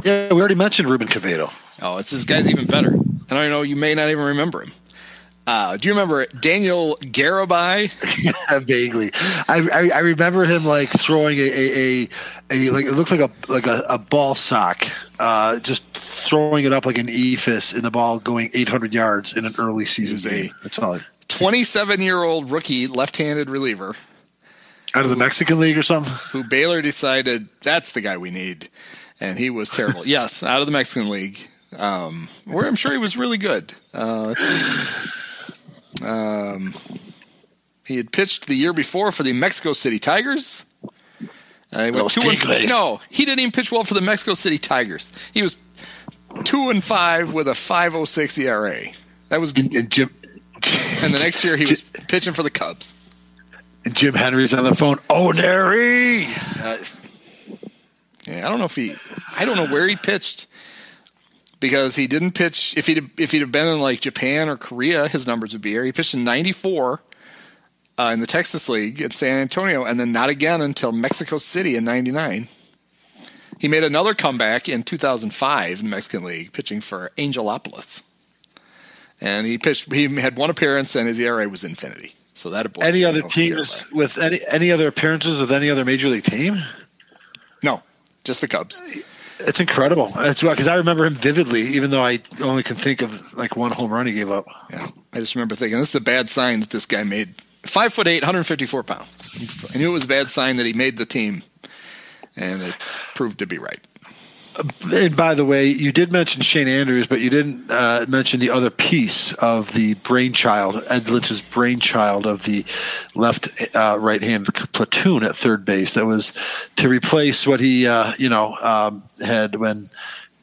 Yeah, we already mentioned Ruben Quevedo. Oh, it's this guy's even better. And I know you may not even remember him. Uh, do you remember Daniel Garibay? Vaguely, I, I, I remember him like throwing a, a, a, a like it looked like a like a, a ball sock, uh, just throwing it up like an eephus in the ball going 800 yards in an early season game. That's all. I, 27 year old rookie left handed reliever out of the Mexican League or something. Who Baylor decided that's the guy we need, and he was terrible. yes, out of the Mexican League, um, where I'm sure he was really good. Uh, let's see. Um, he had pitched the year before for the Mexico City Tigers. Uh, he went two and f- no, he didn't even pitch well for the Mexico City Tigers. He was two and five with a five oh six ERA. That was and, and Jim. And the next year he was pitching for the Cubs. And Jim Hendry's on the phone. Oh, Nary. Uh, yeah, I don't know if he. I don't know where he pitched because he didn't pitch. If he'd if he'd have been in like Japan or Korea, his numbers would be here. He pitched in '94 uh, in the Texas League at San Antonio, and then not again until Mexico City in '99. He made another comeback in 2005 in the Mexican League, pitching for Angelopolis, and he pitched. He had one appearance, and his ERA was infinity. So that any other teams with any any other appearances with any other major league team? No, just the Cubs. It's incredible. That's because I remember him vividly, even though I only can think of like one home run he gave up. Yeah, I just remember thinking this is a bad sign that this guy made five foot eight, 154 pounds. I knew it was a bad sign that he made the team, and it proved to be right. And by the way, you did mention Shane Andrews, but you didn't uh, mention the other piece of the brainchild, Ed Lynch's brainchild of the left uh, right hand platoon at third base. That was to replace what he, uh, you know, um, had when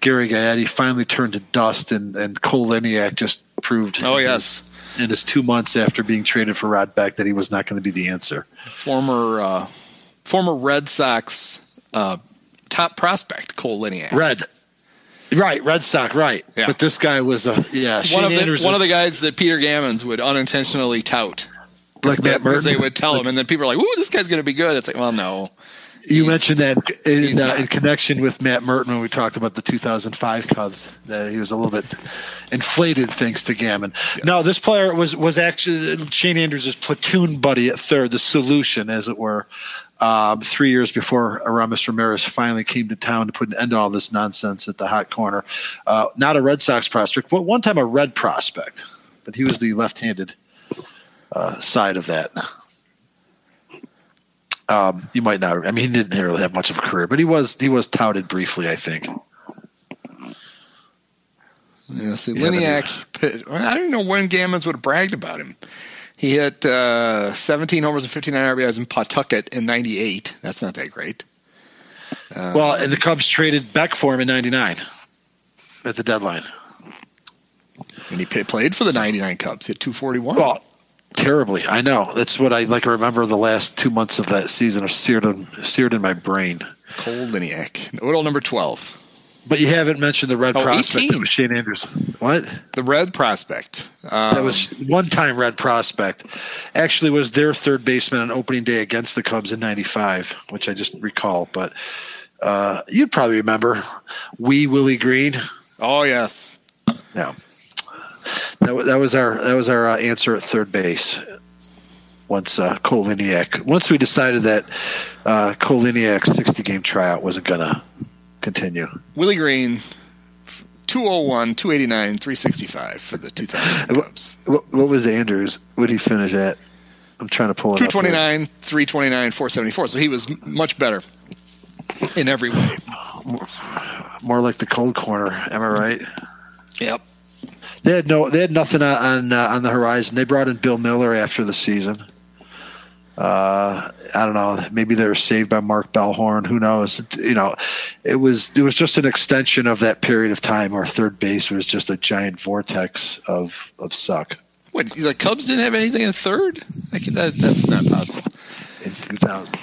Gary Gaetti finally turned to dust, and and Cole Liniak just proved. Oh yes. His, in his two months after being traded for Rod Beck, that he was not going to be the answer. Former uh, former Red Sox uh, top prospect, Cole Liniak. Red. Right, Red Sox, right. Yeah. But this guy was a yeah. One of the one of the guys that Peter Gammons would unintentionally tout, like Matt Murton. They would tell like, him, and then people are like, "Ooh, this guy's going to be good." It's like, well, no. You mentioned that in, uh, in, connection with Matt Murton when we talked about the 2005 Cubs. That he was a little bit inflated thanks to Gammon. No, this player was was actually Shane Andrews' platoon buddy at third, the solution, as it were um, three years before Aramis Ramirez finally came to town to put an end to all this nonsense at the hot corner. Uh, not a Red Sox prospect, but one time a Red prospect, but he was the left-handed uh, side of that. Um, you might not. I mean, he didn't really have much of a career, but he was he was touted briefly, I think. Yeah, see, Liniak. I don't know when Gammons would have bragged about him. He hit uh, 17 homers and 59 RBIs in Pawtucket in '98. That's not that great. Uh, well, and the Cubs traded Beck for him in '99 at the deadline. And he played for the '99 Cubs. Hit 241. Well, terribly. I know. That's what I like. Remember the last two months of that season are seared in, seared in my brain. Cole Liniak, Odell number 12. But you haven't mentioned the red oh, prospect. That was Shane Anderson. What? The red prospect. Um, that was one-time red prospect. Actually, was their third baseman on opening day against the Cubs in '95, which I just recall. But uh, you'd probably remember Wee Willie Greene. Oh yes. Yeah. That, that was our that was our uh, answer at third base. Once uh, Cole Liniak, once we decided that uh, Cole Liniak's 60 game tryout wasn't gonna continue. Willie Greene, 201, 289, 365 for the 2000 Cubs. What, what was Andrews? What did he finish at? I'm trying to pull it 229, 329, 474. So he was much better in every way. More, more like the cold corner. Am I right? Yep. They had no, they had nothing on uh, on the horizon. They brought in Bill Mueller after the season. Uh, I don't know. Maybe they were saved by Mark Bellhorn. Who knows? You know, it was it was just an extension of that period of time where third base was just a giant vortex of of suck. What? The Cubs didn't have anything in third? Like that, that's not possible. In 2000,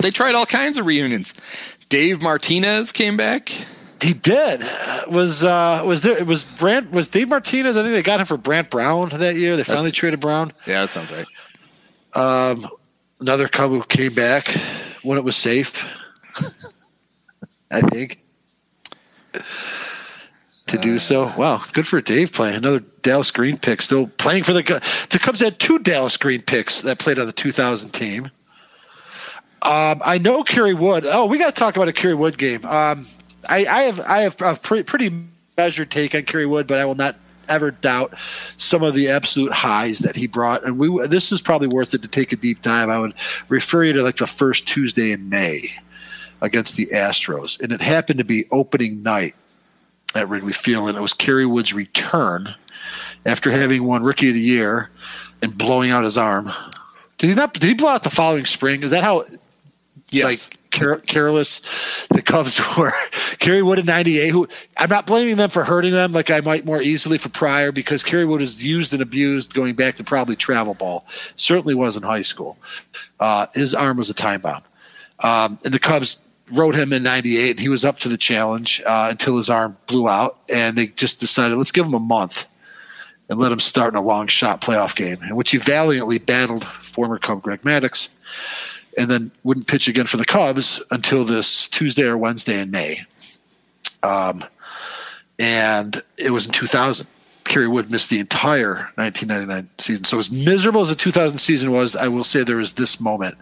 they tried all kinds of reunions. Dave Martinez came back. He did. Was uh, was there? It was Brant? Was Dave Martinez? I think they got him for Brant Brown that year. They finally traded Brown. Yeah, that sounds right. Um, another cub who came back when it was safe. I think. to do so. Wow, good for Dave playing another Dallas Green pick. Still playing for the the Cubs had two Dallas Green picks that played on the 2000 team. Um, I know Kerry Wood. Oh, we got to talk about a Kerry Wood game. Um, I, I have I have a pre- pretty measured take on Kerry Wood, but I will not ever doubt some of the absolute highs that he brought. And we this is probably worth it to take a deep dive. I would refer you to like the first Tuesday in May against the Astros, and it happened to be opening night at Wrigley Field, and it was Kerry Wood's return after having won Rookie of the Year and blowing out his arm. Did he not? Did he blow out the following spring? Is that how? Yes. Like care, careless the Cubs were. Kerry Wood in '98. Who I'm not blaming them for hurting them like I might more easily for Prior because Kerry Wood is used and abused going back to probably travel ball. Certainly was in high school. Uh, his arm was a time bomb, um, and the Cubs rode him in 98 he was up to the challenge uh, until his arm blew out and they just decided let's give him a month and let him start in a long shot playoff game in which he valiantly battled former cub greg maddux and then wouldn't pitch again for the cubs until this tuesday or wednesday in may um, and it was in 2000 Kerry Wood missed the entire 1999 season. So as miserable as the 2000 season was, I will say there was this moment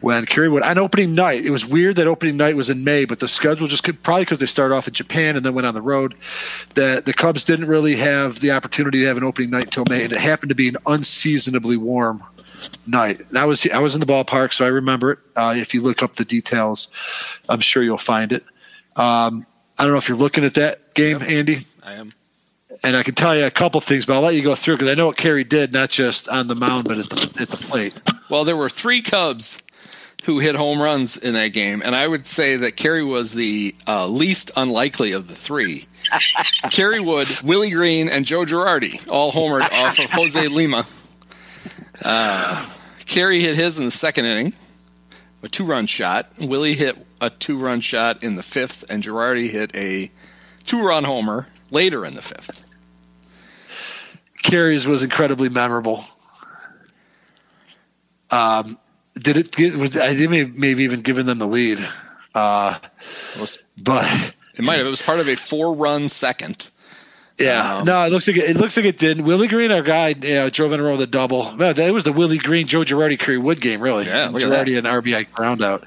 when Kerry Wood on opening night. It was weird that opening night was in May, but the schedule just could, probably because they started off in Japan and then went on the road. That the Cubs didn't really have the opportunity to have an opening night until May, and it happened to be an unseasonably warm night. And I was I was in the ballpark, so I remember it. Uh, if you look up the details, I'm sure you'll find it. Um, I don't know if you're looking at that game, Andy. I am. And I can tell you a couple things, but I'll let you go through because I know what Kerry did, not just on the mound, but at the, at the plate. Well, there were three Cubs who hit home runs in that game, and I would say that Kerry was the uh, least unlikely of the three. Kerry Wood, Willie Greene, and Joe Girardi all homered off of Jose Lima. Uh, Kerry hit his in the second inning, a two-run shot. Willie hit a two-run shot in the fifth, and Girardi hit a two-run homer later in the fifth. Kerry's was incredibly memorable. Um, did it get, was I think maybe, maybe even given them the lead. Uh, It was, but it might have. It was part of a four-run second. Yeah, Um, no, it looks like it, it looks like it did. Willie Greene, our guy, you know, drove in a row with a double. No, that was the Willie Greene, Joe Girardi, Kerry Wood game, really. Yeah, look. Girardi and RBI ground out.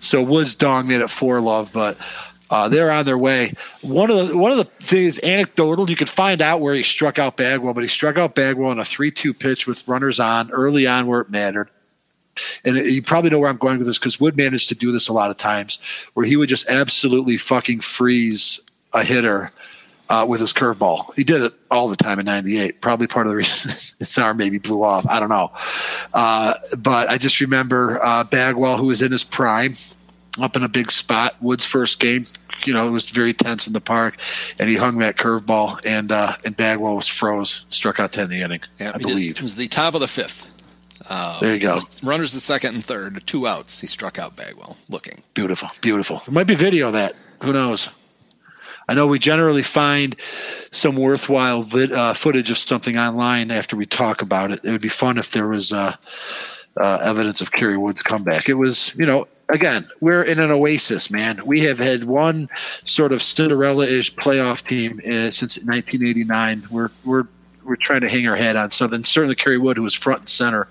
So Woods dong made it four love, but uh, they're on their way. One of the one of the things anecdotal, you could find out where he struck out Bagwell, but he struck out Bagwell on a three-two pitch with runners on early on where it mattered. And you probably know where I'm going with this because Wood managed to do this a lot of times, where he would just absolutely fucking freeze a hitter uh, with his curveball. He did it all the time in '98. Probably part of the reason his arm maybe blew off. I don't know, uh, but I just remember uh, Bagwell, who was in his prime, up in a big spot. Wood's first game, you know, it was very tense in the park, and he hung that curveball, and uh, and Bagwell was froze, struck out ten in the inning, I he did- believe. it was the top of the fifth. there you go. Runners the second and third, two outs. He struck out Bagwell, looking. Beautiful, beautiful. There might be video of that. Who knows? I know we generally find some worthwhile vid, uh, footage of something online after we talk about it. It would be fun if there was uh, uh, evidence of Kerry Wood's comeback. It was, you know, again, we're in an oasis, man. We have had one sort of Cinderella-ish playoff team uh, since 1989. We're we're we're trying to hang our head on something. Certainly, Kerry Wood, who was front and center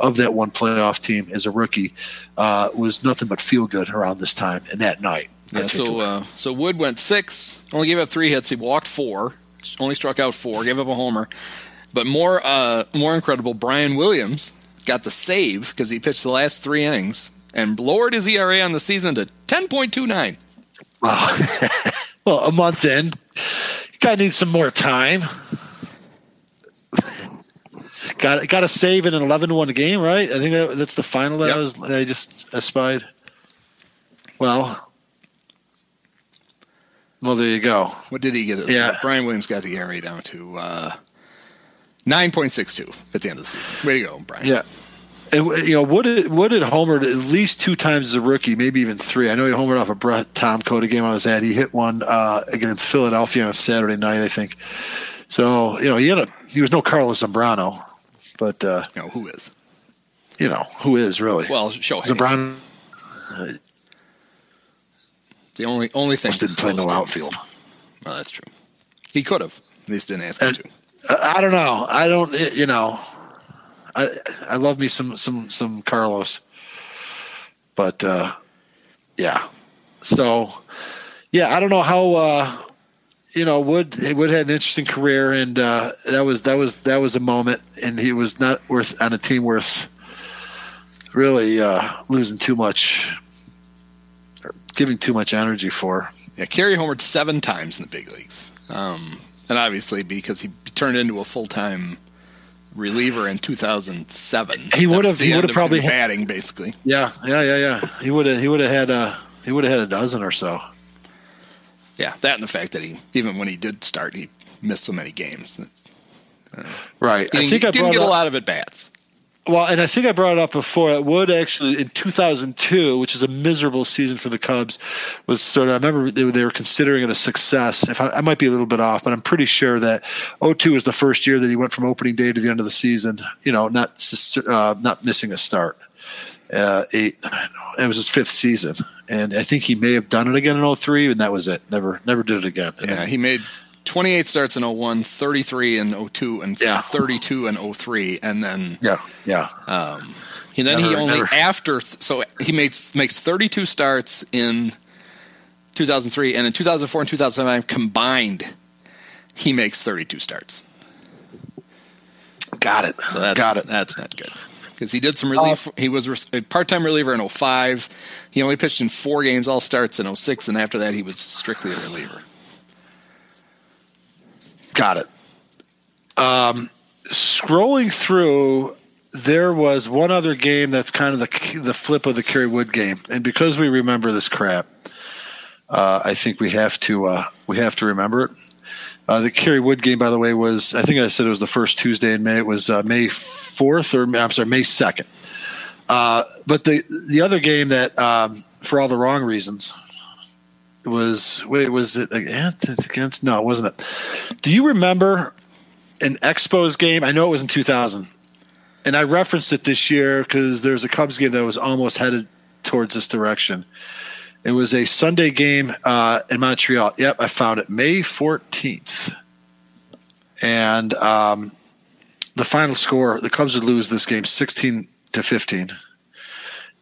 of that one playoff team as a rookie, uh, was nothing but feel good around this time and that night. Yeah, so uh, so Wood went six, only gave up three hits. He walked four, only struck out four, gave up a homer. But more uh, more incredible, Brian Williams got the save because he pitched the last three innings and lowered his ERA on the season to ten point two nine. Wow. well, a month in, guy needs some more time. Got got a save in an 11-1 game, right? I think that, that's the final that Yep. I was I just espied. Well, well, there you go. What did he get? Yeah. Brian Williams got the ERA down to uh, nine point six two at the end of the season. Way to go, Brian. Yeah. And, you know, Wood had, Wood had homered at least two times as a rookie, maybe even three. I know he homered off a Brett Tomcoda game I was at. He hit one uh, against Philadelphia on a Saturday night, I think. So you know, he had a he was no Carlos Zambrano, but uh, You know, who is? you know who is really Well, Shohei. Zambrano The only only thing didn't play no outfield. Well, that's true. He could have. They just didn't ask him Uh, to. I I don't know. I don't. You know, I I love me some some some Carlos, but uh, yeah. So yeah, I don't know how. Uh, you know, Wood Wood had an interesting career, and uh, that was that was that was a moment, and he was not worth on a team worth really uh, losing too much, or giving too much energy for. Yeah, Kerry homered seven times in the big leagues, um, and obviously because he turned into a full time reliever in 2007. He would have- he would have probably batting basically. Yeah, yeah, yeah, yeah. He would have he would have had uh he would have had a dozen or so. Yeah, that and the fact that he even when he did start, he missed so many games. that Right. I think I didn't get it a lot of at bats. well, and I think I brought it up before. It would actually in 2002, which is a miserable season for the Cubs, was sort of. I remember they, were- they were considering it a success. If I, I might be a little bit off, but I'm pretty sure that 02 was the first year that he went from opening day to the end of the season. You know, not uh, not missing a start. Uh, eight. It was his fifth season, and I think he may have done it again in 03, and that was it. Never, never did it again. And Yeah, he made 28 starts in 01, 33 in 02, and Yeah. 32 in 03, and then yeah, yeah. Um, he then he only never- after so he makes makes 32 starts in 2003, and in 2004 and 2005 combined, he makes 32 starts. Got it. So that's Got it. That's not good because he did some relief. he was a part-time reliever in 05. He only pitched in four games, all starts in 06, and after that he was strictly a reliever. Got it. Um, scrolling through, there was one other game that's kind of the the flip of the Kerry Wood game, and because we remember this crap, uh, I think we have to uh, we have to remember it. Uh, the Kerry Wood game, by the way, was I think I said it was the first Tuesday in May. It was uh, May fourth or I'm sorry, May second. Uh, but the the other game that, um, for all the wrong reasons, was wait was it against, against? No it wasn't it. Do you remember an expos game? I know it was in 2000 and i referenced it this year because there's a cubs game that was almost headed towards this direction it was a sunday game uh, in montreal yep i found it may 14th and um, the final score the cubs would lose this game 16 to 15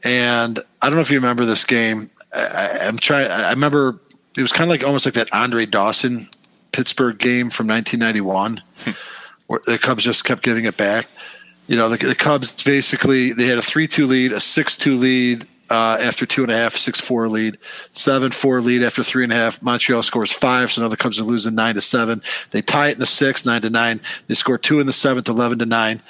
and I don't know if you remember this game. I, I'm trying. I remember it was kind of like almost like that Andre Dawson Pittsburgh game from 1991, where the Cubs just kept giving it back. You know, the, the Cubs basically they had a three-two lead, a six-two lead uh, after two and a half, six-four lead, seven-four lead after three and a half. Montreal scores five, so now the Cubs are losing nine to seven. They tie it in the sixth, nine to nine. They score two in the seventh, eleven to nine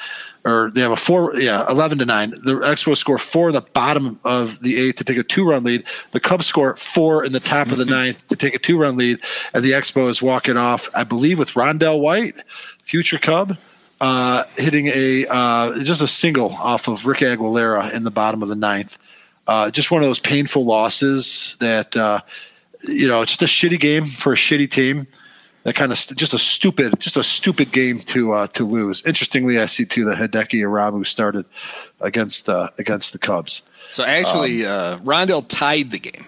or they have a four, yeah, eleven to nine. The Expos score four in the bottom of the eighth to take a two-run lead. The Cubs score four in the top of the ninth to take a two-run lead, and the Expos walk it off. I believe with Rondell White, future Cub, uh, hitting a uh, just a single off of Rick Aguilera in the bottom of the ninth. Uh, just one of those painful losses that uh, you know, just a shitty game for a shitty team that kind of st- just a stupid, just a stupid game to uh, to lose. Interestingly, I see too that Hideki Irabu started against uh, against the Cubs. So actually, uh, Rondell tied the game.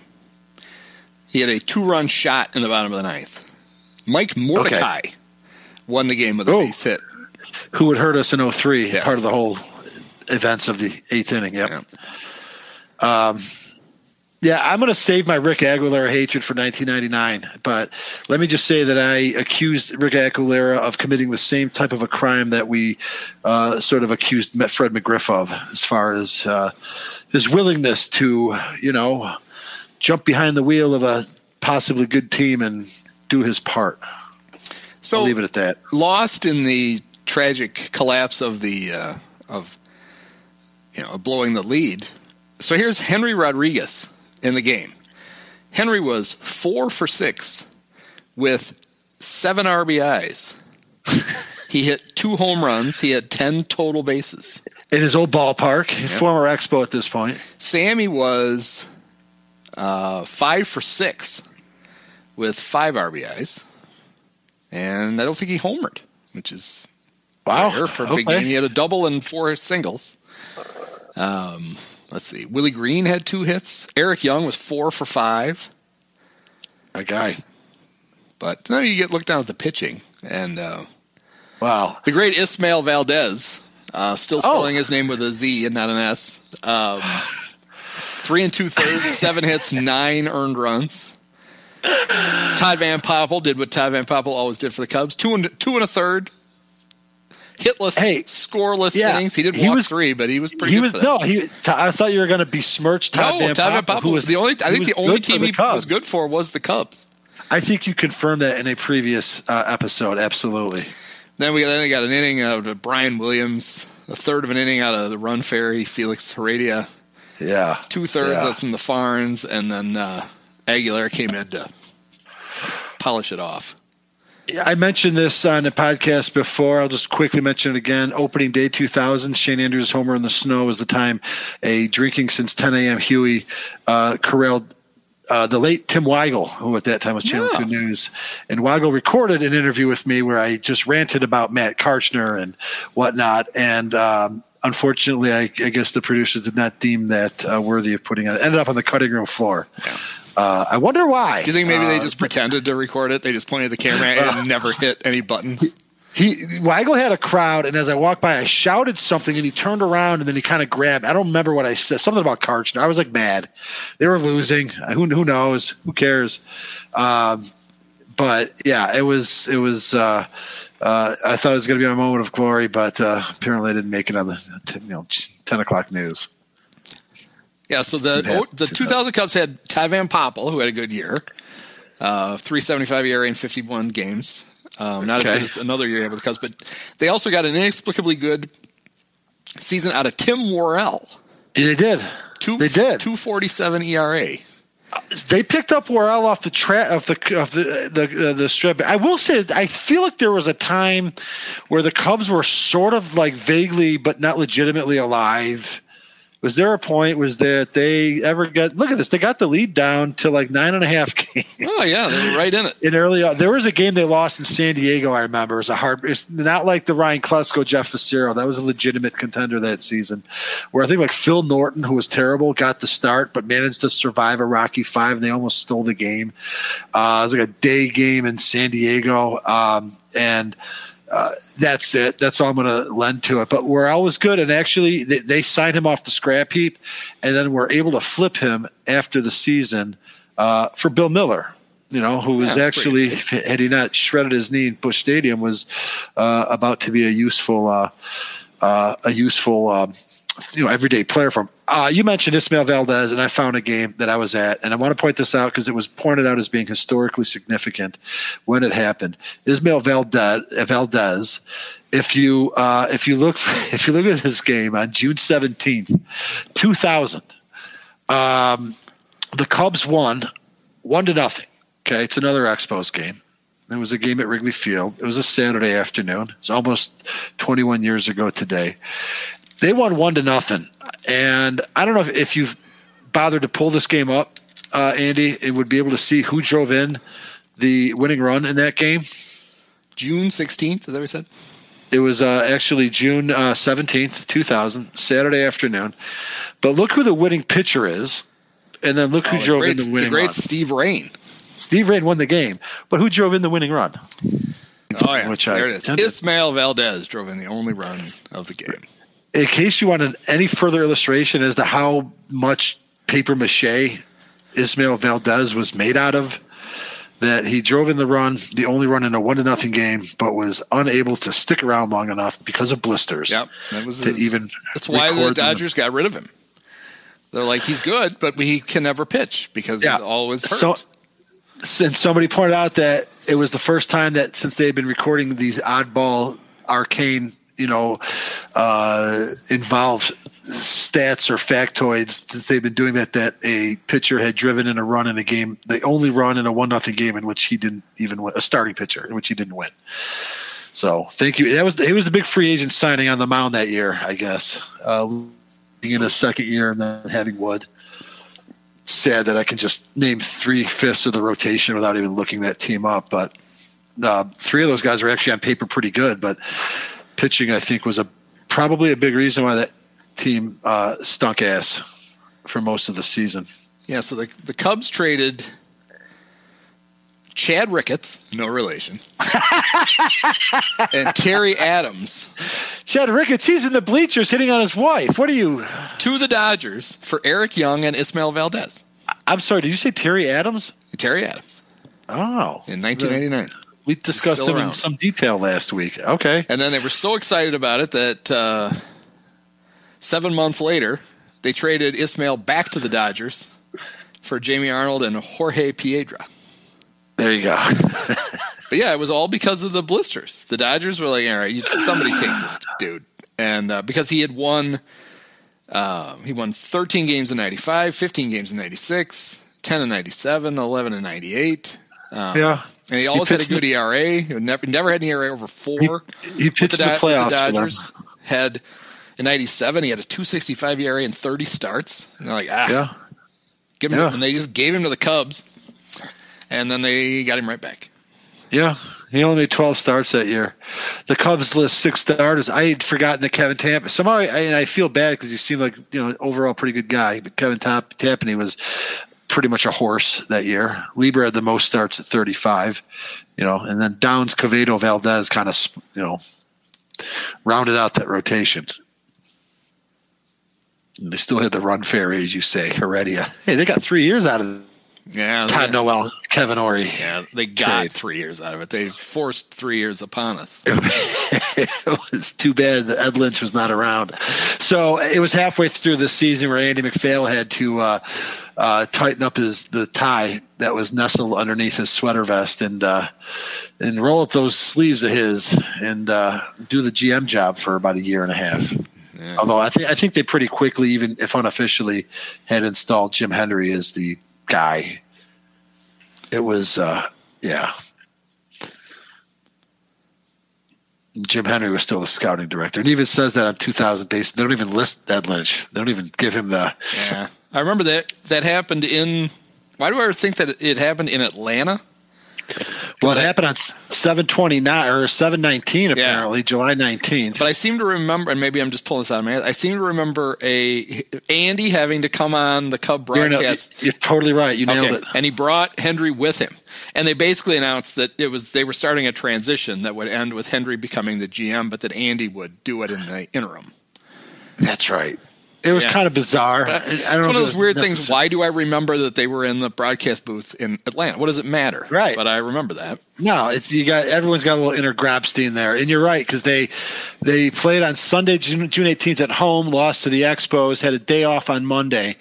He had a two-run shot in the bottom of the ninth. Mike Mordecai won the game with a Oh. base hit. Who would hurt us in 03, Yes. part of the whole events of the eighth inning. Yep. Yeah. Um, yeah, I'm going to save my Rick Aguilera hatred for 1999, but let me just say that I accused Rick Aguilera of committing the same type of a crime that we uh, sort of accused Fred McGriff of, as far as uh, his willingness to, you know, jump behind the wheel of a possibly good team and do his part. So I'll leave it at that. lost in the tragic collapse of the uh, of you know blowing the lead. So here's Henry Rodriguez in the game. Henry was four for six with seven RBIs. he hit two home runs. He had ten total bases. In his old ballpark, former Expo at this point. Sammy was uh, five for six with five RBIs, and I don't think he homered, which is Wow. rare for a big game. He had a double and four singles. Um, let's see. Willie Greene had two hits. Eric Young was four for five. A guy. But now you get looked down at the pitching, and uh, Wow. the great Ismael Valdez, uh, still Oh. spelling his name with a Z and not an S. Um, three and two thirds, seven hits, nine earned runs. Todd Van Poppel did what Todd Van Poppel always did for the Cubs: two and two and a third, hitless, Hey, scoreless yeah, innings. He did he walk was- three, but he was pretty. He good was no. He. I thought you were going to besmirch Todd no, Van Todd Van Poppel, Poppel who was the only. I think the only team the he was good for was the Cubs. I think you confirmed that in a previous uh, episode. Absolutely. Then we then they got an inning out of Brian Williams, a third of an inning out of the Run Fairy, Felix Heredia, Yeah. two thirds Yeah. from the Farns, and then uh, Aguilar came in to polish it off. I mentioned this on the podcast before. I'll just quickly mention it again. Opening day 2000, Shane Andrews' homer in the snow was the time a drinking since 10 a.m. Huey uh, corralled uh, the late Tim Weigel, who at that time was Channel Yeah. 2 News. And Weigel recorded an interview with me where I just ranted about Matt Karchner and whatnot. And um, unfortunately, I, I guess the producers did not deem that uh, worthy of putting it. Ended up on the cutting room floor. Uh, I wonder why. Do you think maybe they Uh, just pretended to record it? They just pointed the camera and never hit any buttons. he Weigel had a crowd, and as I walked by, I shouted something, and he turned around, and then he kind of grabbed. I don't remember what I said. Something about Karchner. I was like mad. They were losing. Who who knows? Who cares? Um, but yeah, it was it was. Uh, uh, I thought it was going to be a moment of glory, but uh, apparently I didn't make it on the t- you know ten o'clock news. Yeah, so the Yeah, the 2000 Cubs had Ty Van Poppel, who had a good year, uh, 375 ERA in 51 games. Um, not Okay. as good as another year with the Cubs, but they also got an inexplicably good season out of Tim Worrell. They did. Two, They did. 247 ERA. They picked up Worrell off the tra- of the of the the uh, the strip. I will say, I feel like there was a time where the Cubs were sort of like vaguely, but not legitimately alive. Was there a point? Was that they ever got? Look at this. They got the lead down to like nine and a half games Oh, yeah, they were right in it. in early. There was a game they lost in San Diego. I remember it was a hard. It's not like the Ryan Klesko, Jeff Facero. That was a legitimate contender that season. Where I think like Phil Norton, who was terrible, got the start but managed to survive a rocky five, and they almost stole the game. Uh, it was like a day game in San Diego, um, and. Uh, that's it. That's all I'm going to lend to it. But Worrell was good, and actually, they, they signed him off the scrap heap, and then were able to flip him after the season uh, for Bill Mueller. You know, who was Yeah, actually, had he not shredded his knee in Busch Stadium, was uh, about to be a useful, uh, uh, a useful, um, you know, everyday player for him. Uh, you mentioned Ismael Valdez, and I found a game that I was at, and I want to point this out because it was pointed out as being historically significant when it happened. Ismael Valdez, Valdez if you uh, if you look if you look at this game on June seventeenth, two thousand, um, the Cubs won one to nothing. Okay, it's another Expos game. It was a game at Wrigley Field. It was a Saturday afternoon. It's almost 21 years ago today. They won one to nothing, and I don't know if, if you've bothered to pull this game up, uh, Andy, and would be able to see who drove in the winning run in that game. June 16th, is that what we said? It was uh, actually June uh, seventeenth, two thousand, Saturday afternoon. But look who the winning pitcher is, and then look who Oh, the drove great, in the the winning great run. Steve Rain. Steve Rain won the game, but who drove in the winning run? Oh, yeah. Which I there it is. tended- Ismael Valdez drove in the only run of the game. In case you wanted any further illustration as to how much paper mache Ismael Valdez was made out of, that he drove in the run, the only run in a one to nothing game, but was unable to stick around long enough because of blisters. Yep. That was To his- even That's why the record them. Dodgers got rid of him. They're like, he's good, but he can never pitch because Yeah. he's always hurt. So, since somebody pointed out that it was the first time that since they had been recording these oddball, arcane, you know, uh, stats or factoids, since they've been doing that, that a pitcher had driven in a run in a game, the only run in a one nothing game in which he didn't even win, a starting pitcher in which he didn't win. So thank you. That was he was the big free agent signing on the mound that year, I guess. Uh, in a second year and then having Wood sad that I can just name three fifths of the rotation without even looking that team up. But uh, three of those guys are actually on paper pretty good. But pitching, I think, was a probably a big reason why that team uh, stunk ass for most of the season. Yeah, so the the Cubs traded Chad Ricketts, no relation, and Terry Adams Chad Ricketts, he's in the bleachers hitting on his wife. What are you? to the Dodgers for Eric Young and Ismael Valdez. I'm sorry. Did you say Terry Adams? Terry Adams Oh, in 1989. We discussed him in some detail last week. Okay. And then they were so excited about it that uh, seven months later, they traded Ismael back to the Dodgers for Jamie Arnold and Jorge Piedra. There you go. But yeah, it was all because of the blisters. The Dodgers were like, all right, you, somebody take this dude. And uh, because he had won, um, he won 13 games in 95, 15 games in 96, 10 in 97, 11 in 98. yeah. And he always had a good the- ERA. He never, never had an ERA over four. He- he pitched the with playoffs The. Dodgers had in '97. He had a 2.65 ERA in 30 starts. And they're like, ah, Yeah. give him. Yeah. And they just gave him to the Cubs, and then they got him right back. Yeah. He only made 12 starts that year. The Cubs list six starters. I had forgotten that Kevin Tampa. Somehow, I, and I feel bad because he seemed like you know overall pretty good guy. But Kevin Tapani was pretty much a horse that year. Lieber had the most starts at 35. You know, and then Downs, Quevedo, Valdez kind of you know rounded out that rotation. And they still had the run fair age, you say, Heredia. Hey, they got three years out of Yeah, Todd Noel, Kevin Orie. yeah, they got Trade. three years out of it. They forced three years upon us. it was too bad that Ed Lynch was not around. So it was halfway through the season where Andy MacPhail had to uh, uh, tighten up his the tie that was nestled underneath his sweater vest and uh, and roll up those sleeves of his and uh, do the GM job for about a year and a half. Although I think I think they pretty quickly, even if unofficially, had installed Jim Hendry as the guy. It was uh, yeah. Jim Hendry was still the scouting director. And even says that on 2000 base. They don't even list Ed Lynch. They don't even give him the. Yeah, I remember that that happened in. Why do I ever think that it happened in Atlanta? Well, it happened on 729 or 719, apparently, July 19th. But I seem to remember, and maybe I'm just pulling this out of my head. I seem to remember a Andy having to come on the Cub you're, no- broadcast. you're totally right. You nailed Okay. it. And he brought Hendry with him. And they basically announced that it was they were starting a transition that would end with Hendry becoming the GM, but that Andy would do it in the interim. That's right. It was Yeah. kind of bizarre. But I- I it's know one of those weird things. Why do I remember that they were in the broadcast booth in Atlanta? What does it matter? Right. But I remember that. No, it's you got everyone's got a little inner Grabstein there, and you're right because they they played on Sunday, June, June 18th at home, lost to the Expos, had a day off on Monday,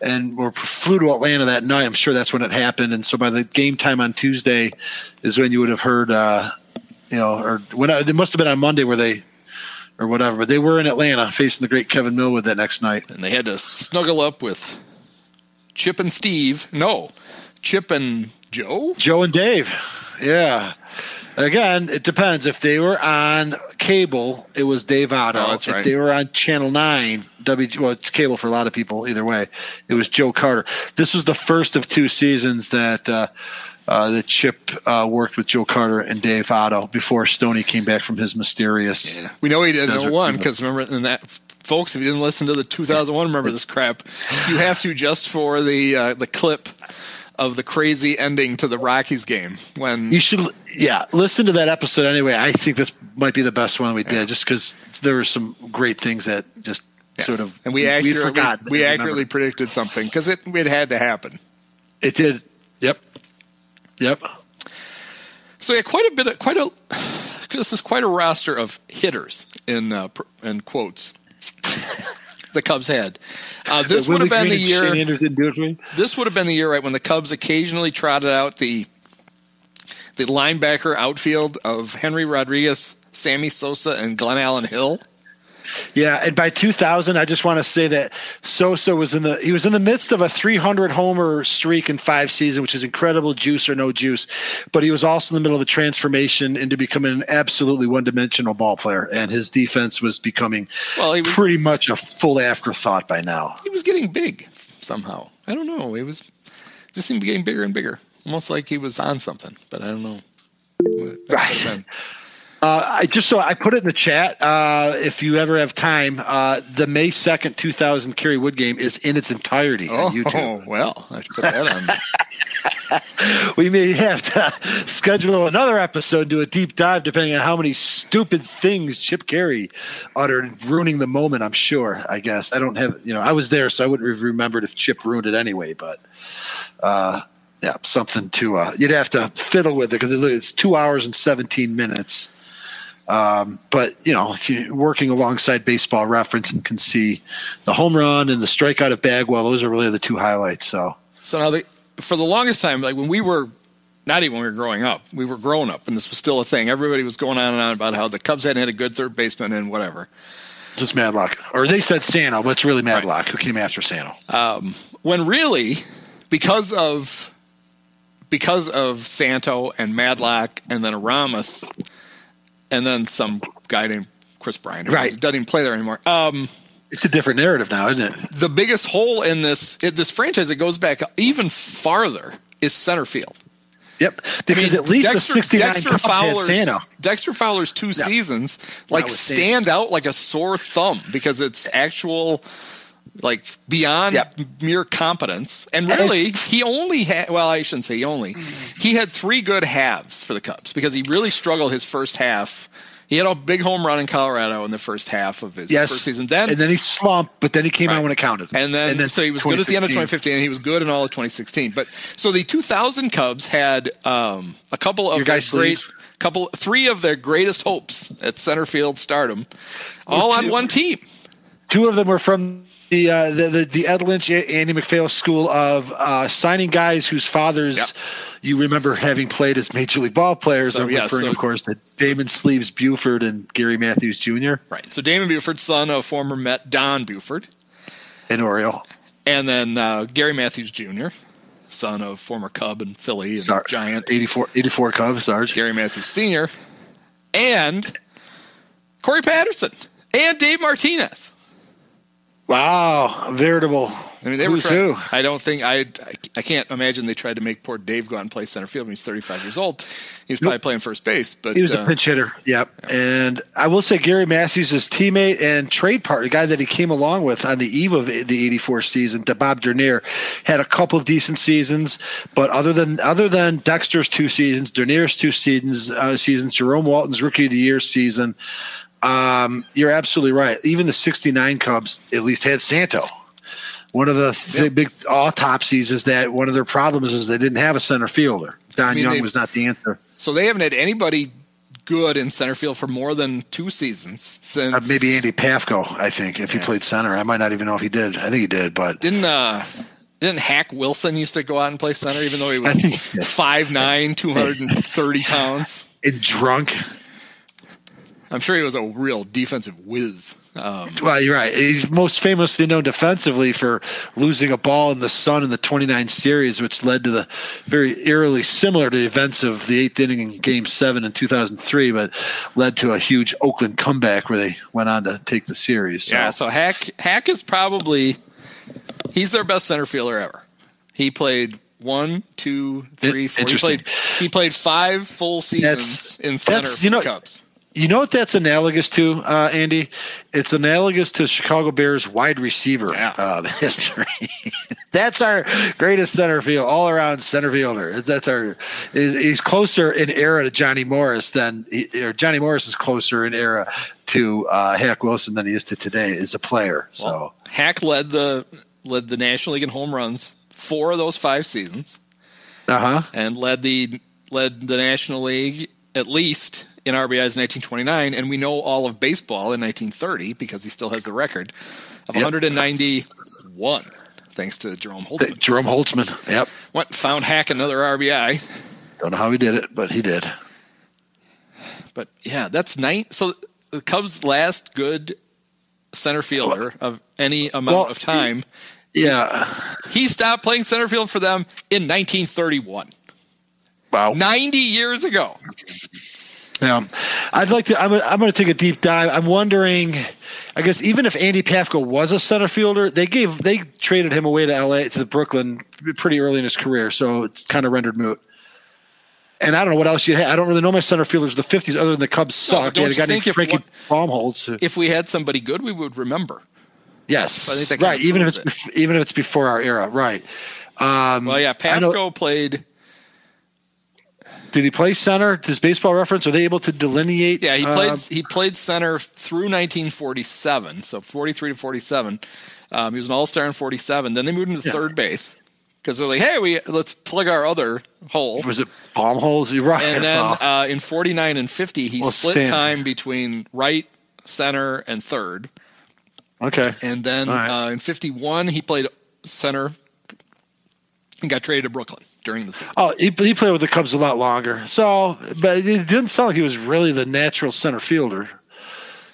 and were flew to Atlanta that night. I'm sure that's when it happened, and so by the game time on Tuesday is when you would have heard, uh, you know, or when it must have been on Monday where they. Or whatever, but they were in Atlanta facing the great Kevin Millwood that next night. And they had to snuggle up with Chip and Steve. No, Chip and Joe. Joe and Dave. Yeah. Again, it depends. If they were on cable, it was Dave Otto. Oh, if right. they were on Channel 9, W well, it's cable for a lot of people either way, it was Joe Carter. This was the first of two seasons that uh, uh, that Chip uh, worked with Joe Carter and Dave Otto before Stoney came back from his mysterious. We know he didn't one because remember in that. Folks, if you didn't listen to the 2001, remember this crap. You have to just for the uh, the clip of the crazy ending to the Rockies game when You should, yeah, listen to that episode anyway. I think this might be the best one we did, just because there were some great things that just Yes. sort of and we accurately forgotten. we accurately predicted something because it it had to happen. It did. Yep. So yeah, quite a bit of quite a this is quite a roster of hitters in uh, in quotes. the Cubs had. Uh, this would have been the year. Shane Anders didn't do it for me. This would have been the year right when the Cubs occasionally trotted out the the linebacker outfield of Henry Rodriguez, Sammy Sosa, and Glenallen Hill. Yeah, and by 2000, I just want to say that Sosa was in the he was in the midst of a 300 homer streak in five seasons, which is incredible juice or no juice. But he was also in the middle of a transformation into becoming an absolutely one dimensional ball player, and his defense was becoming Well, he was pretty much a full afterthought by now. he was getting big somehow. I don't know. He was just seemed to be getting bigger and bigger, almost like he was on something. But I don't know. what that could have Right. Uh, I just so I put it in the chat. Uh, if you ever have time, uh, the May second, two thousand Kerry Wood game is in its entirety on YouTube. Oh well, I should put that on. we may have to schedule another episode and do a deep dive, depending on how many stupid things Chip Caray uttered, ruining the moment. I'm sure. I guess I don't have. You know, I was there, so I wouldn't have remembered if Chip ruined it anyway. But uh, yeah, something to. Uh, you'd have to fiddle with it because it's two hours and 17 minutes. Um, but you know, if you're working alongside Baseball Reference and can see the home run and the strikeout of Bagwell, those are really the two highlights. So, so now the, for the longest time, like when we were not even when we were growing up, we were growing up, and this was still a thing. Everybody was going on and on about how the Cubs hadn't had a good third baseman and whatever. Just Madlock, or they said Santo, but it's really Madlock right. who came after Santo. Um, when really, because of because of Santo and Madlock, and then Aramis and then some guy named Kris Bryant, who right. doesn't even play there anymore. Um, it's a different narrative now, isn't it? The biggest hole in this this franchise that goes back even farther is center field. Yep, because I mean, at least Dexter, the 69 Dexter Fowler's, Dexter Fowler's two yep. seasons like stand out like a sore thumb because it's actual like beyond yep. mere competence. And really, he only had, well, I shouldn't say he only, he had three good halves for the Cubs because he really struggled his first half. He had a big home run in Colorado in the first half of his yes. first season. Then and then he slumped, but then he came right. out when it counted. And then, and then so he was good at the end of 2015, and he was good in all of 2016. But so the 2000 Cubs had um, a couple of great, sleeves. couple, three of their greatest hopes at center field stardom, all on one team. Two of them were from the, uh, the, the the Ed Lynch Andy MacPhail school of uh, signing guys whose fathers yep. you remember having played as major league ball players. So, I'm yeah, referring, so, of course, to Damon Sleeves Buford and Gary Matthews Jr. Right. So Damon Buford, son of former Met Don Buford, and Oriole, and then uh, Gary Matthews Jr. Son of former Cub and Philly and Giant 84, 84 Cubs, Sarge. Gary Matthews Sr. and Corey Patterson and Dave Martinez. Wow, veritable. I mean, they Who's were. Trying, I don't think I, I. can't imagine they tried to make poor Dave go out and play center field when he's 35 years old. He was probably nope. playing first base, but he was uh, a pinch hitter. Yep. Yeah. And I will say Gary Matthews, his teammate and trade partner, the guy that he came along with on the eve of the '84 season, to Bob Dernier, had a couple of decent seasons. But other than other than Dexter's two seasons, Dernier's two seasons, uh, seasons, Jerome Walton's Rookie of the Year season. Um, you're absolutely right. Even the 69 Cubs at least had Santo. One of the th- big autopsies is that one of their problems is they didn't have a center fielder. Don I mean, Young was not the answer. So they haven't had anybody good in center field for more than two seasons since uh, maybe Andy Pafko. I think if yeah. he played center, I might not even know if he did. I think he did, but didn't uh, didn't Hack Wilson used to go out and play center even though he was 5'9", 230 pounds and drunk. I'm sure he was a real defensive whiz. Um, well, you're right. He's most famously known defensively for losing a ball in the sun in the 29 series, which led to the very eerily similar to the events of the eighth inning in Game Seven in 2003, but led to a huge Oakland comeback where they went on to take the series. So. Yeah. So Hack Hack is probably he's their best center fielder ever. He played one, two, three, four. He played he played five full seasons that's, in center for you know, Cubs. You know what that's analogous to, uh, Andy? It's analogous to Chicago Bears wide receiver yeah. uh, history. that's our greatest center field, all around center fielder. That's our. He's closer in era to Johnny Morris than or Johnny Morris is closer in era to uh, Hack Wilson than he is to today as a player. So well, Hack led the led the National League in home runs four of those five seasons. Uh huh. And led the led the National League at least in RBIs in 1929, and we know all of baseball in 1930 because he still has the record of yep. 191, thanks to Jerome Holtzman. Jerome Holtzman, yep. Went found Hack another RBI. Don't know how he did it, but he did. But yeah, that's nine. So the Cubs' last good center fielder of any amount well, of time. Yeah, he stopped playing center field for them in 1931. Wow, 90 years ago. Yeah, I'd like to. I'm, I'm going to take a deep dive. I'm wondering. I guess even if Andy Pafko was a center fielder, they gave they traded him away to L.A. to the Brooklyn pretty early in his career, so it's kind of rendered moot. And I don't know what else you had. I don't really know my center fielders of the 50s other than the Cubs suck. No, don't you think if, if we had somebody good, we would remember. Yes, right. Even if it's it. even if it's before our era, right? Um, well, yeah, Pafko played Did he play center? Does Baseball Reference are they able to delineate? Yeah, he played uh, he played center through 1947, so 43 to 47. Um, he was an All Star in 47. Then they moved him to Yeah. third base because they're like, hey, we let's plug our other hole. was it bomb holes? You're right. And then uh, in 49 and 50, he Well, split time between right, center, and third. okay. And then right. uh, in 51, he played center and got traded to Brooklyn during the season. Oh, he, he played with the Cubs a lot longer. So, but it didn't sound like he was really the natural center fielder.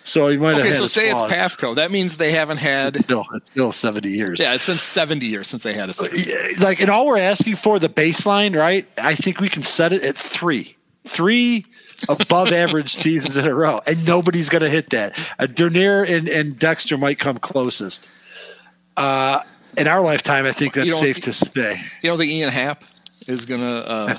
So he might have Okay, so say it's. Pafko. That means they haven't had. Still, it's still 70 years. Yeah, it's been 70 years since they had a six. Like, and all we're asking for the baseline, right? I think we can set it at three. Three above average seasons in a row. And nobody's going to hit that. Uh, Dernier and, and Dexter might come closest. Uh, in our lifetime, I think that's safe to say. You don't think Ian Happ is gonna?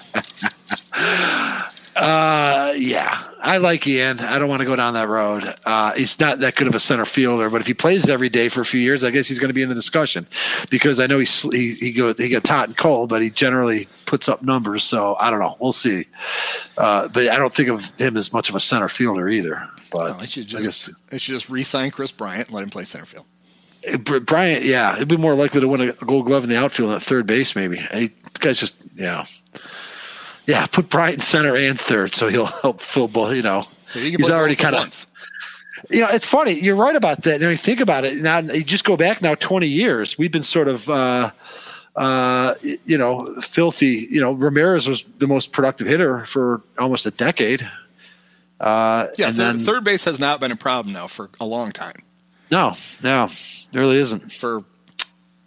Uh, Uh, yeah, I like Ian. I don't want to go down that road. Uh, he's not that good of a center fielder, but if he plays it every day for a few years, I guess he's going to be in the discussion because I know he's, he he go he gets hot and cold, but he generally puts up numbers. So I don't know. We'll see. Uh, but I don't think of him as much of a center fielder either. But no, they should I just guess they should just re-sign Kris Bryant and let him play center field. Br- Bryant, yeah, he'd be more likely to win a Gold Glove in the outfield than at third base. Maybe hey, this guy's just yeah, yeah. Put Bryant in center and third, so he'll help fill both. You know, Yeah, you he's already kind of you know, it's funny. You're right about that. And you think about it now. You just go back now 20 years. We've been sort of, uh, uh, you know, filthy. You know, Ramirez was the most productive hitter for almost a decade. Uh, Yeah, and third, then, third base has not been a problem now for a long time, no, no, there really isn't. for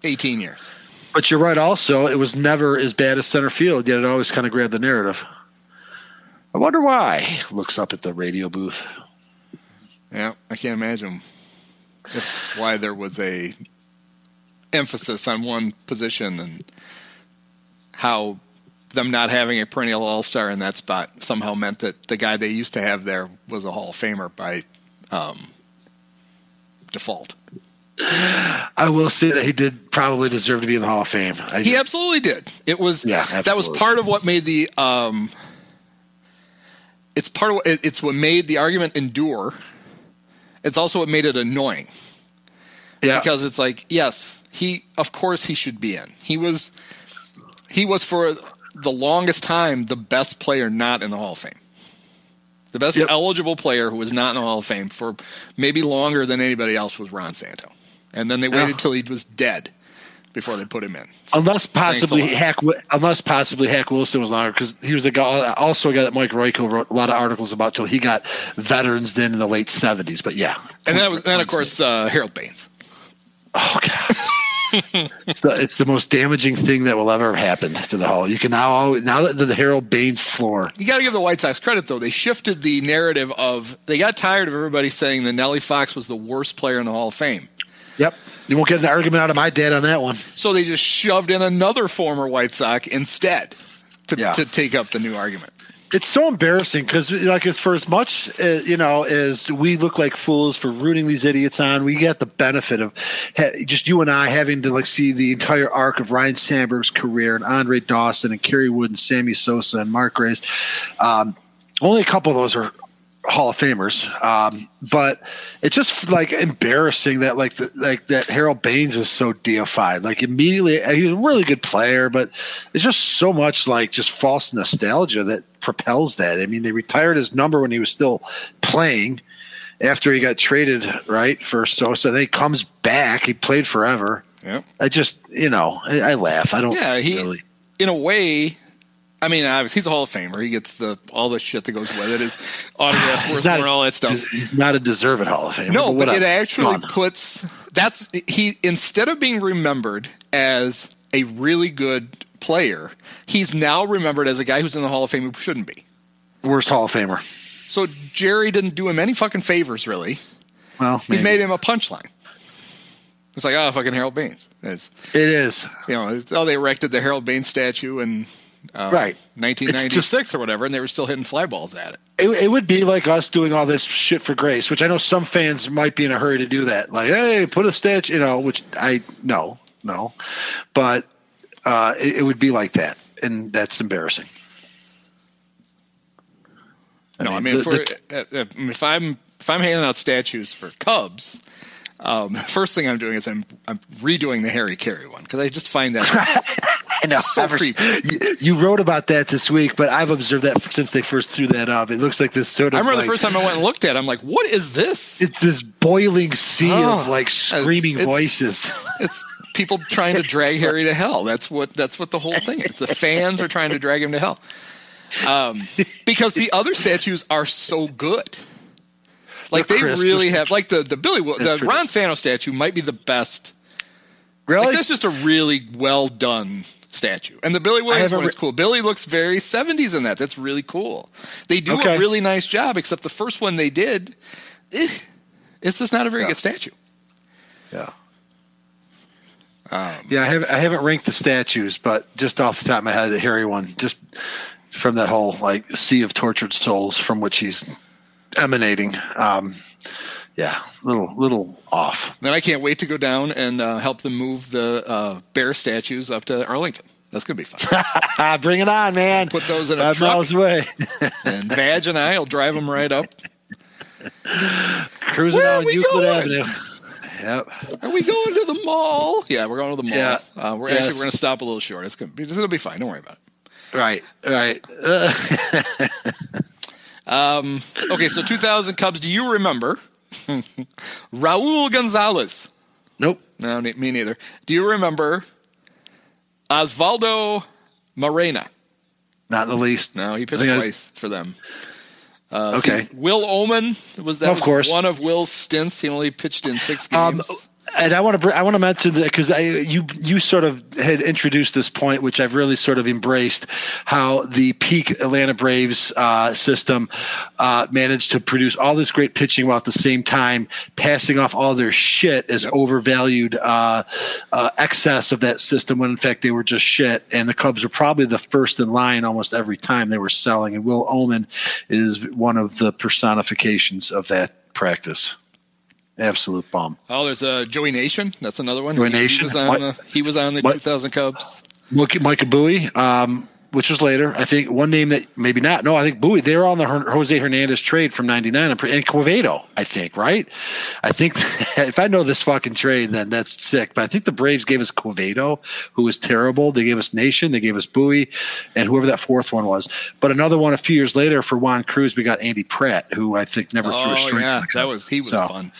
18 years. But you're right. Also, it was never as bad as center field. Yet it always kind of grabbed the narrative. I wonder why. Looks up at the radio booth. Yeah, I can't imagine if, why there was a emphasis on one position and how them not having a perennial All Star in that spot somehow meant that the guy they used to have there was a Hall of Famer by um, default. I will say that he did probably deserve to be in the Hall of Fame. I He just- absolutely did. It was Yeah, that was part of what made the um, it's part of what, it's what made the argument endure. It's also what made it annoying. yeah. because it's like yes he of course he should be in he was he was for the longest time the best player not in the hall of fame the best Yep. eligible player who was not in the hall of fame for maybe longer than anybody else was ron santo and then they Yeah. waited till he was dead before they put him in Unless possibly. Hack, unless possibly Hack Wilson was longer because he was a guy, also a guy that Mike Royko wrote a lot of articles about till he got veterans then in the late seventies. But yeah, and then, then of course uh, harold baines oh god, it's the it's the most damaging thing that will ever happen to the Hall. You can now always, now that the Harold Baines floor, you got to give the White Sox credit though. They shifted the narrative of they got tired of everybody saying that Nellie Fox was the worst player in the Hall of Fame. yep, you won't get an argument out of my dad on that one. So they just shoved in another former White Sox instead to, Yeah. to take up the new argument. It's so embarrassing because, like, as for as much uh, you know as we look like fools for rooting these idiots on, we get the benefit of ha- just you and I having to like see the entire arc of Ryne Sandberg's career and Andre Dawson and Kerry Wood and Sammy Sosa and Mark Grace. Um, only a couple of those are Hall of Famers, um, but it's just like embarrassing that like the, like that Harold Baines is so deified. Like immediately, he was a really good player, but it's just so much like just false nostalgia that propels that. I mean, they retired his number when he was still playing after he got traded, right for Sosa. Then he comes back. He played forever. Yep. I just, you know, I, I laugh. I don't. Yeah, he really. in a way. I mean, obviously he's a Hall of Famer. He gets the all the shit that goes with it, his autographs, He's worth more, all that stuff. He's not a deserved Hall of Famer. No, but it actually puts that's he instead of being remembered as a really good player, he's now remembered as a guy who's in the Hall of Fame who shouldn't be. worst Hall of Famer. So Jerry didn't do him any fucking favors, really. Well, He's made him a punchline. It's like, oh, fucking Harold Baines. It's, It is. you know, it's, oh, they erected the Harold Baines statue in uh, Right. 1996 or whatever, and they were still hitting fly balls at it. It, it would be like us doing all this shit for grace, which I know some fans might be in a hurry to do that. Like, hey, put a statue, you know, which I no, no, but uh, it, it would be like that, and that's embarrassing. no, I mean, the, if, the, if I'm if I'm handing out statues for Cubs, um, the first thing I'm doing is I'm I'm redoing the Harry Caray one because I just find that I know. So you, you, wrote about that this week, but I've observed that since they first threw that up. It looks like this sort of. I remember like, the first time I went and looked at. it, I'm like, what is this? It's this boiling sea oh, of like screaming it's, voices. It's people trying to drag Harry to hell. That's what that's what the whole thing is. The fans are trying to drag him to hell. Um, because the other statues are so good. Like they really have, like the the Billy, the Ron Santo statue might be the best. Really, like, that's just a really well done statue. And the Billy Williams one is cool. Billy looks very 70s in that. That's really cool. They do okay. a really nice job, except the first one they did, eh, it's just not a very yeah. good statue. Yeah. Um, yeah, I haven't, I haven't ranked the statues, but just off the top of my head, the Harry one, just from that whole like sea of tortured souls from which he's emanating. Um, yeah, little little off. Then I can't wait to go down and uh, help them move the uh, bear statues up to Arlington. That's gonna be fun. Bring it on, man! Put those in Five a truck. miles away. and Vag and I will drive them right up. Cruising Where down Euclid? Avenue. Yep. Are we going to the mall? Yeah, we're going to the mall. Yeah. Uh, we're yes. actually we're going to stop a little short. It's going to be to be fine. Don't worry about it. Right. Right. um, okay, so 2000 Cubs. Do you remember Raul Gonzalez? Nope. No, me neither. Do you remember Oswaldo Mairena? Not the least. No, he pitched twice for them. Uh, okay. Will Ohman was that of was course. one of Will's stints. He only pitched in six um, games. Um, and I want to I want to mention that because you you sort of had introduced this point, which I've really sort of embraced, how the peak Atlanta Braves uh, system uh, managed to produce all this great pitching while at the same time passing off all their shit as overvalued uh, uh, excess of that system when in fact they were just shit. And the Cubs were probably the first in line almost every time they were selling. And Will Ohman is one of the personifications of that practice absolute bomb. Oh, there's a uh, Joey Nation. That's another one. Joey Nation. He was on the, he was on the 2000 Cubs. Micah Bowie, um, which was later. I think one name that maybe not. No, I think Bowie. They were on the Jose Hernandez trade from '99 and Quevedo. I think right. I think if I know this fucking trade, then that's sick. But I think the Braves gave us Quevedo, who was terrible. They gave us Nation. They gave us Bowie, and whoever that fourth one was. But another one a few years later for Juan Cruz, we got Andy Pratt, who I think never oh, threw a oh, string. Yeah, that was he was so, fun.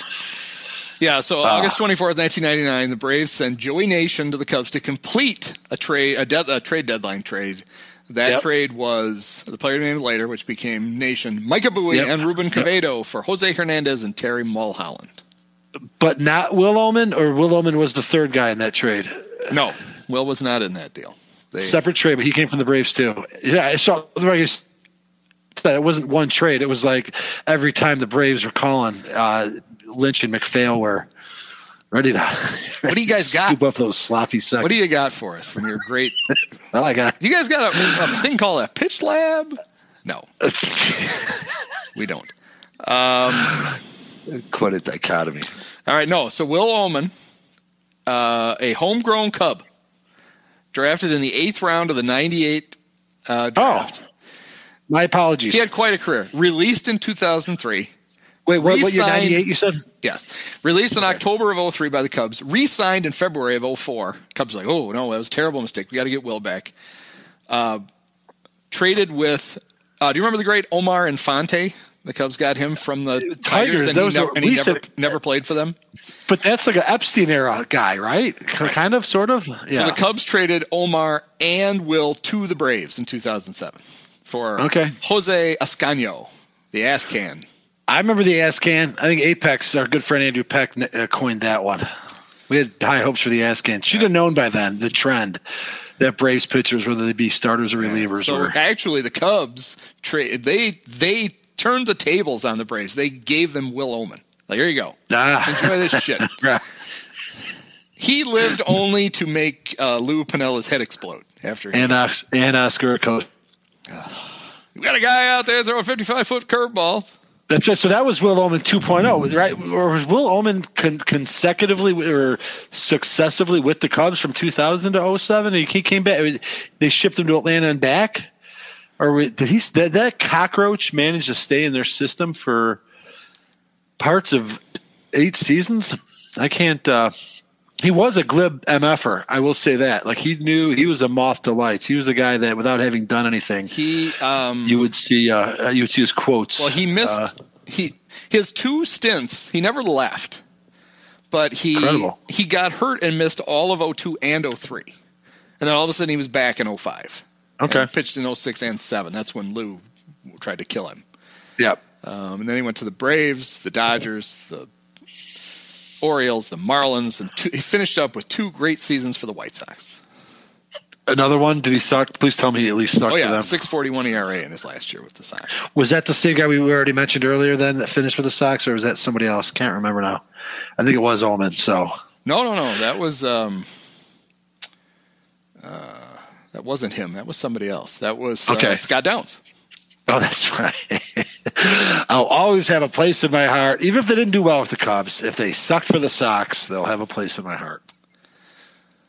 Yeah, so uh, August 24th, 1999, the Braves send Joey Nation to the Cubs to complete a trade a, de- a trade deadline trade. That yep. trade was the player named later, which became Nation, Micah Bowie yep. and Ruben Quevedo yep. for Jose Hernandez and Terry Mulholland. But not Will Ohman, or Will Ohman was the third guy in that trade? No, Will was not in that deal. They, Separate trade, but he came from the Braves too. Yeah, I saw the that it wasn't one trade. It was like every time the Braves were calling, uh, Lynch and MacPhail were ready to. What do you guys got? Scoop up those sloppy seconds. What do you got for us from your great? well, I got. You guys got a, a thing called a pitch lab? No, we don't. Um, Quite a dichotomy. All right, no. So Will Ohman, uh, a homegrown Cub, drafted in the eighth round of the '98 uh, draft. Oh, my apologies. He had quite a career. Released in 2003. Wait, what, what year? 98 you said? Yes. Released in October of 03 by the Cubs. Re-signed in February of 04. Cubs like, oh, no, that was a terrible mistake. We got to get Will back. Uh, traded with, uh, do you remember the great Omar Infante? The Cubs got him from the Tigers, Tigers and, he, ne- and he never, never played for them. But that's like an Epstein era guy, right? right? Kind of, sort of. Yeah. So the Cubs traded Omar and Will to the Braves in 2007 for okay. Jose Ascanio, the ass can. I remember the ass can. I think Apex, our good friend Andrew Peck, uh, coined that one. We had high hopes for the ass can. Should have known by then the trend that Braves pitchers, whether they be starters or relievers, so were. actually the Cubs. They they turned the tables on the Braves. They gave them Will Ohman. Like here you go. Ah. Enjoy this shit. He lived only to make uh, Lou Piniella's head explode after. And and Oscar Acosta. We got a guy out there throwing 55 foot curveballs. That's right. So that was Will Ohman 2.0, right? Or was Will Ohman con- consecutively or successively with the Cubs from 2000 to 07? He came back. They shipped him to Atlanta and back. or did he did that cockroach manage to stay in their system for parts of eight seasons? I can't. Uh, he was a glib mf'er. I will say that. Like he knew he was a moth to lights. He was the guy that, without having done anything, He um you would see. Uh, you would see his quotes. well he missed Uh, he his two stints, he never left. But he Incredible. he got hurt and missed all of 02 and 03. And then all of a sudden he was back in 05. okay. Pitched in 06 and 7. That's when Lou tried to kill him. Yep. Um, and then he went to the Braves, the Dodgers, the Orioles, the Marlins, and two, he finished up with two great seasons for the White Sox. Another one. Did he suck? Please tell me he at least sucked Oh yeah, six forty one ERA in his last year with the Sox. Was that the same guy we already mentioned earlier? Then that finished for the Sox, or was that somebody else? Can't remember now. I think it was Ullman. So No, no, no. That was um, uh, that wasn't him. That was somebody else. That was uh, Okay. Scott Downs. Oh, that's right. I'll always have a place in my heart, even if they didn't do well with the Cubs. If they sucked for the Sox, they'll have a place in my heart,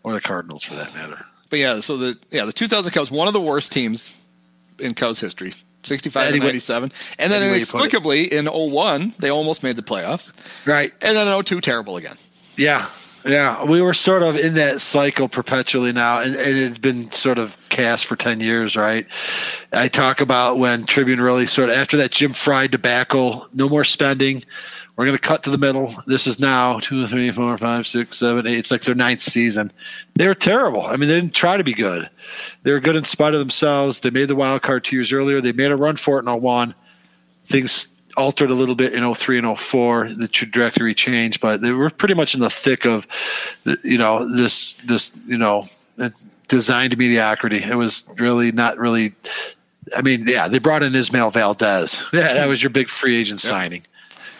or the Cardinals, for that matter. But yeah, so the yeah the 2000 Cubs, one of the worst teams in Cubs history. 65 Anyway- and 97. And then any way you put it. inexplicably in 01, they almost made the playoffs. Right. And then in 02, terrible again. Yeah. Yeah. We were sort of in that cycle perpetually now, and, and it had been sort of cast for 10 years, right? I talk about when Tribune really sort of, after that Jim Frey debacle, no more spending. We're going to cut to the middle. This is now two, three, four, five, six, seven, eight. It's like their ninth season. They were terrible. I mean, they didn't try to be good. They were good in spite of themselves. They made the wild card two years earlier. They made a run for it in 01. Things altered a little bit in 03 and 04. The trajectory changed, but they were pretty much in the thick of, the- you know, this, this, you know, designed mediocrity. It was really not really. I mean, yeah, they brought in Ismael Valdez. Yeah, that was your big free agent signing.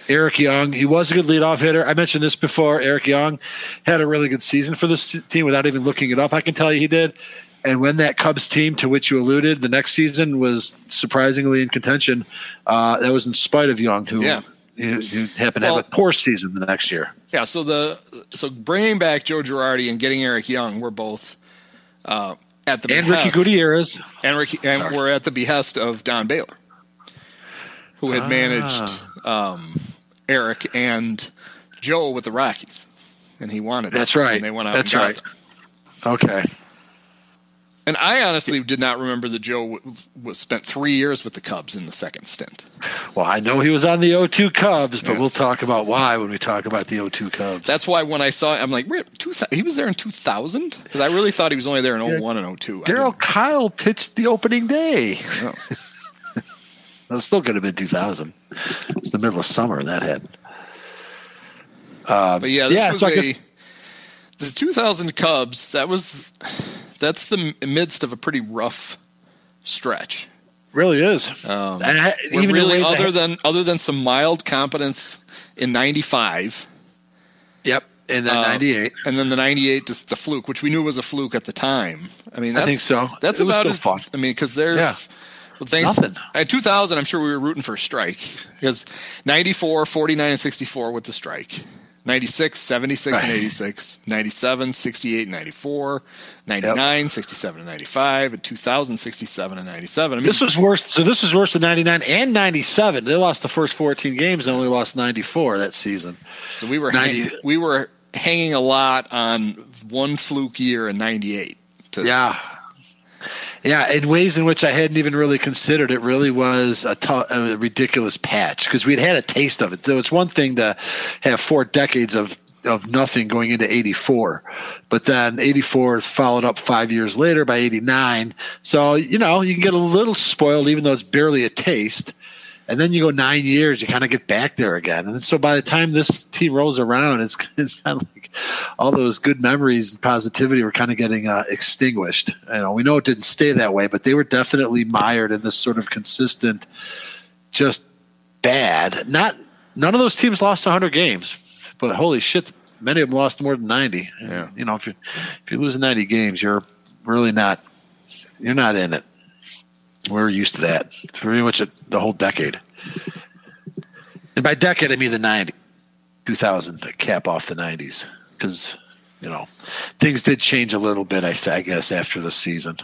Eric Young, he was a good leadoff hitter. I mentioned this before. Eric Young had a really good season for this team without even looking it up. I can tell you he did. And when that Cubs team, to which you alluded, the next season was surprisingly in contention, uh, that was in spite of Young, who, Yeah. who happened to Well- have a poor season the next year. Yeah, so the so bringing back Joe Girardi and getting Eric Young were both uh, at the And Ricky behest- Gutierrez. and Ricky and Sorry. were at the behest of Don Baylor, who had managed Ah. um, Eric and Joe with the Rockies, and he wanted. That's them, right. And they went out. That's right. Okay. And I honestly did not remember that Joe w- was spent three years with the Cubs in the second stint. Well, I know he was on the 02 Cubs, but Yes. we'll talk about why when we talk about the 02 Cubs. That's why when I saw, it, I'm like, "Wait, two thou- he was there in 2000 because I really thought he was only there in Yeah. 01 and 02. Darryl Kile pitched the opening day. Oh. It still could have been 2000. It was the middle of summer that happened. Uh, But yeah, this yeah, was so a guess- the 2000 Cubs. That was that's the midst of a pretty rough stretch. really is. Um, and I, even really, ways I other than other than some mild competence in '95, yep, and then uh, 98. and then the '98 just the fluke, which we knew was a fluke at the time. I mean, I think so. That's It about fun. I mean, because there's Yeah. well, thanks, Nothing. At 2000, I'm sure we were rooting for a strike because 94, 49, and 64 with the strike. 96, 76, and Right. 86, 97, 68, and 94, 99, 67, and 95, and 2000, 67, and 97. I mean, This was worse. So this is worse than 99 and 97. They lost the first 14 games and only lost 94 that season. So we were hang- we were hanging a lot on one fluke year in '98. To, Yeah. Yeah, in ways in which I hadn't even really considered, it really was a, ridiculous patch because we'd had a taste of it. So it's one thing to have four decades of of nothing going into 84 but then 84 is followed up five years later by 89 so you know you can get a little spoiled even though it's barely a taste and then you go nine years, you kind of get back there again. And so by the time this team rolls around, it's, it's kind of like all those good memories and positivity were kind of getting uh, extinguished. You know, we know it didn't stay that way, but they were definitely mired in this sort of consistent, just bad. Not none of those teams lost 100 games, but holy shit, many of them lost more than 90. Yeah. You know, if you if you lose 90 games, you're really not you're not in it. We're used to that pretty much the whole decade. And by decade, I mean the 90, 2000 to cap off the 90s. Because, you know, things did change a little bit, I, th- I guess, after the season.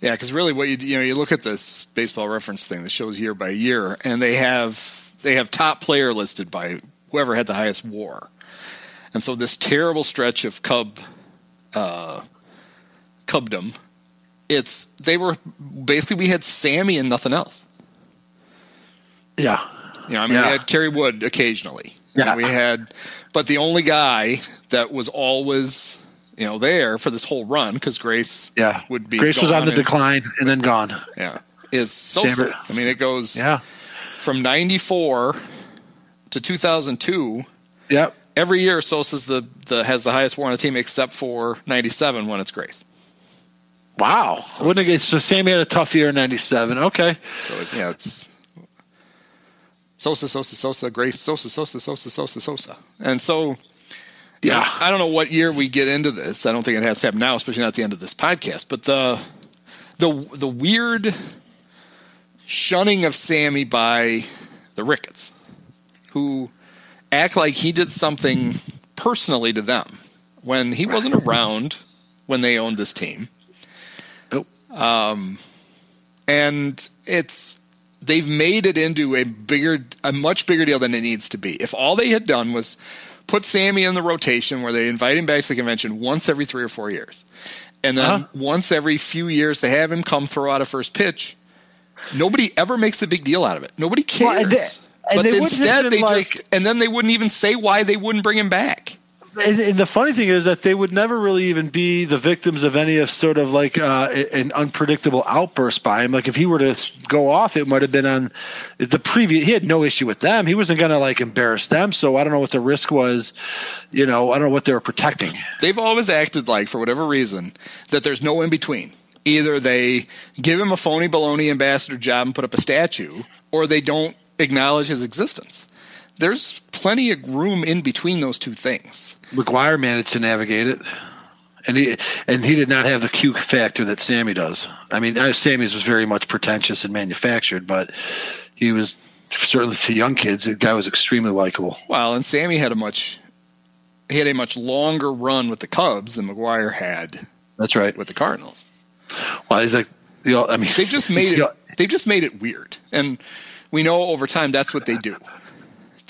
Yeah, because really, what you you know, you look at this baseball reference thing that shows year by year, and they have they have top player listed by whoever had the highest WAR, and so this terrible stretch of Cub, uh, Cubdom, it's they were basically we had Sammy and nothing else. Yeah. You know, I mean, Yeah. we had Kerry Wood occasionally. Yeah. we had, but the only guy that was always, you know, there for this whole run because Grace, Yeah. would be Grace was on the and- decline and then gone. Yeah, it's Sosa. Sammer- I mean, it goes Yeah. from '94 to 2002. Yep. Every year, Sosa's the, the has the highest WAR on the team, except for '97 when it's Grace. Wow. Wouldn't it, so Sammy had a tough year in 97. Okay. So it, yeah, it's Sosa, Sosa, Sosa, Grace, Sosa, Sosa, Sosa, Sosa, Sosa, and so Yeah. I don't know what year we get into this. I don't think it has to happen now, especially not at the end of this podcast. But the the the weird shunning of Sammy by the Ricketts, who act like he did something personally to them when he wasn't around when they owned this team. Nope. and it's they've made it into a bigger a much bigger deal than it needs to be if all they had done was put sammy in the rotation where they invite him back to the convention once every three or four years and then Uh-huh. once every few years they have him come throw out a first pitch nobody ever makes a big deal out of it nobody cares Well, and they- and but they instead they been just and then they wouldn't even say why they wouldn't bring him back And, and the funny thing is that they would never really even be the victims of any of sort of like uh, an unpredictable outburst by him. Like if he were to go off, it might have been on the previous. He had no issue with them. He wasn't going to like embarrass them. So I don't know what the risk was. You know, I don't know what they were protecting. they've always acted like, for whatever reason, that there's no in between. Either they give him a phony baloney ambassador job and put up a statue, or they don't acknowledge his existence. There's plenty of room in between those two things. McGwire managed to navigate it. And he and he did not have the Q factor that Sammy does. I mean, Sammy's was very much pretentious and manufactured, but he was certainly to young kids. The guy was extremely likable. Well, and Sammy had a much he had a much longer run with the Cubs than McGwire had That's right. with the Cardinals. Well, he's like, you know, I mean, They've just made it. They've just made it weird, and we know over time that's what they do.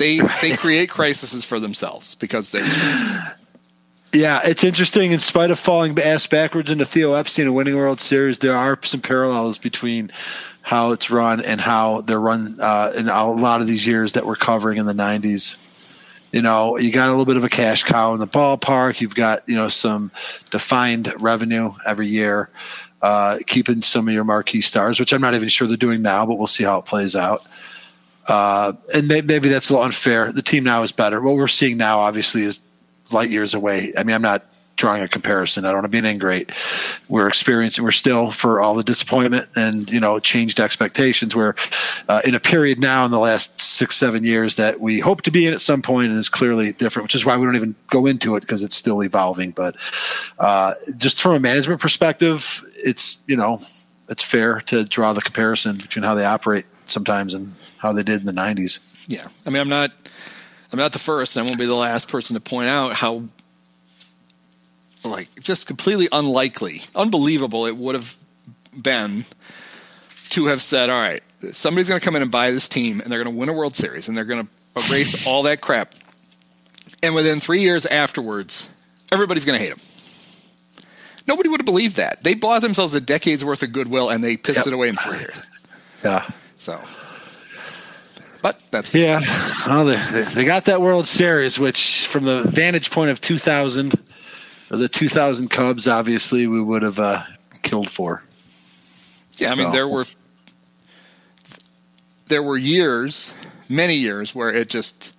They they create crises for themselves because they're Yeah, it's interesting. In spite of falling ass backwards into Theo Epstein and winning World Series, there are some parallels between how it's run and how they're run uh, in a lot of these years that we're covering in the '90s. You know, you got a little bit of a cash cow in the ballpark. You've got you know some defined revenue every year, uh, keeping some of your marquee stars, which I'm not even sure they're doing now, but we'll see how it plays out. Uh, and may- maybe that's a little unfair. The team now is better. What we're seeing now, obviously, is light years away. I mean, I'm not drawing a comparison. I don't want to be an ingrate. We're experiencing, we're still for all the disappointment and, you know, changed expectations. We're uh, in a period now in the last six, seven years that we hope to be in at some point and is clearly different, which is why we don't even go into it because it's still evolving. But uh, just from a management perspective, it's, you know, it's fair to draw the comparison between how they operate sometimes and how they did in the 90s. Yeah, I mean, I'm not, I'm not the first, and I won't be the last person to point out how, like, just completely unlikely, unbelievable it would have been to have said, "All right, somebody's going to come in and buy this team, and they're going to win a World Series, and they're going to erase all that crap," and within three years afterwards, everybody's going to hate them. Nobody would have believed that. They bought themselves a decade's worth of goodwill, and they pissed Yep. it away in three years. Yeah. So, but that's Yeah, well, they, they got that World Series, which from the vantage point of 2000 or the 2000 Cubs, obviously we would have uh, killed for. Yeah, I mean So- there were there were years, many years where it just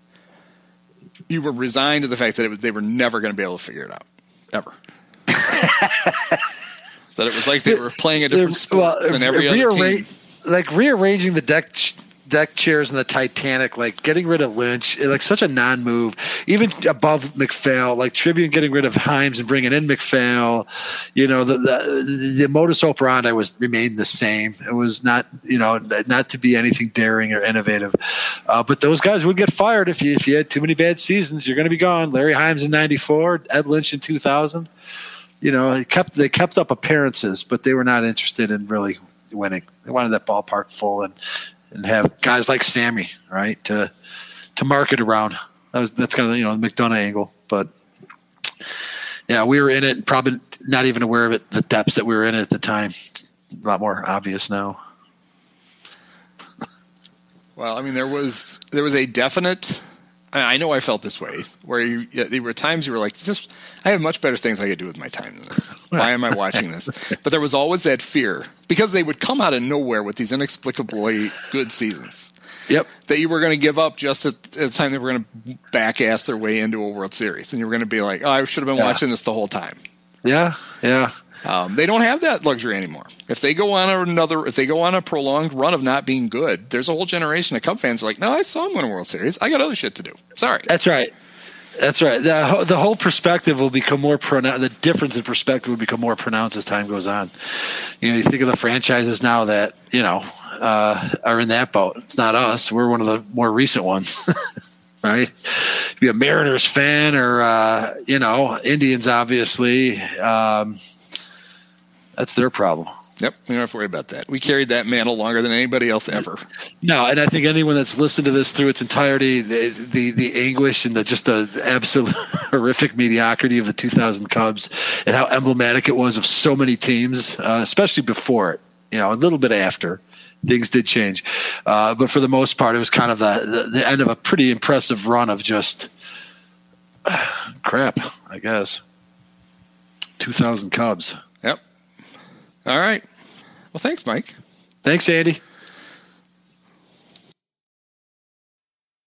you were resigned to the fact that it was, they were never going to be able to figure it out ever. that it was like they were playing a different sport than every other team. Like rearranging the deck deck chairs in the Titanic, like getting rid of Lynch, like such a non-move. Even above MacPhail, like Tribune getting rid of Himes and bringing in MacPhail. You know, the the, the modus operandi was remained the same. It was not, you know, not to be anything daring or innovative. Uh, but those guys would get fired if you if you had too many bad seasons. You're going to be gone. Larry Himes in '94, Ed Lynch in 2000. you know, they kept they kept up appearances, but they were not interested in really winning. They wanted that ballpark full and and have guys like Sammy, right, to to market around. That was that's kind of you know the McDonough angle, but yeah, we were in it, probably not even aware of it, the depths that we were in at the time. a lot more obvious now. Well, I mean, there was there was a definite. I know I felt this way, where you, there were times you were like, "Just, I have much better things I could do with my time than this. Why am I watching this?" But there was always that fear because they would come out of nowhere with these inexplicably good seasons. Yep. That you were going to give up just at, at the time they were going to back ass their way into a World Series, and you were going to be like, "Oh, I should have been Yeah. watching this the whole time." Yeah, yeah. Um, they don't have that luxury anymore. If they go on another, if they go on a prolonged run of not being good, there's a whole generation of Cub fans like, "No, I saw him win a World Series. I got other shit to do." Sorry. That's right. That's right. The, the whole perspective will become more pronounced. The difference in perspective will become more pronounced as time goes on. You know, you think of the franchises now that you know uh, are in that boat. It's not us. We're one of the more recent ones, right? Be a Mariners fan or uh, you know Indians, obviously. Um, that's their problem. Yep, we don't have to worry about that. We carried that mantle longer than anybody else ever. No, and I think anyone that's listened to this through its entirety, the the, the anguish and the just the absolute horrific mediocrity of the 2000 Cubs, and how emblematic it was of so many teams, uh, especially before it. You know, a little bit after things did change, uh, but for the most part, it was kind of the, the the end of a pretty impressive run of just crap, I guess. 2000 Cubs. All right. Well, thanks, Mike. Thanks, Andy.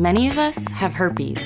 Many of us have herpes.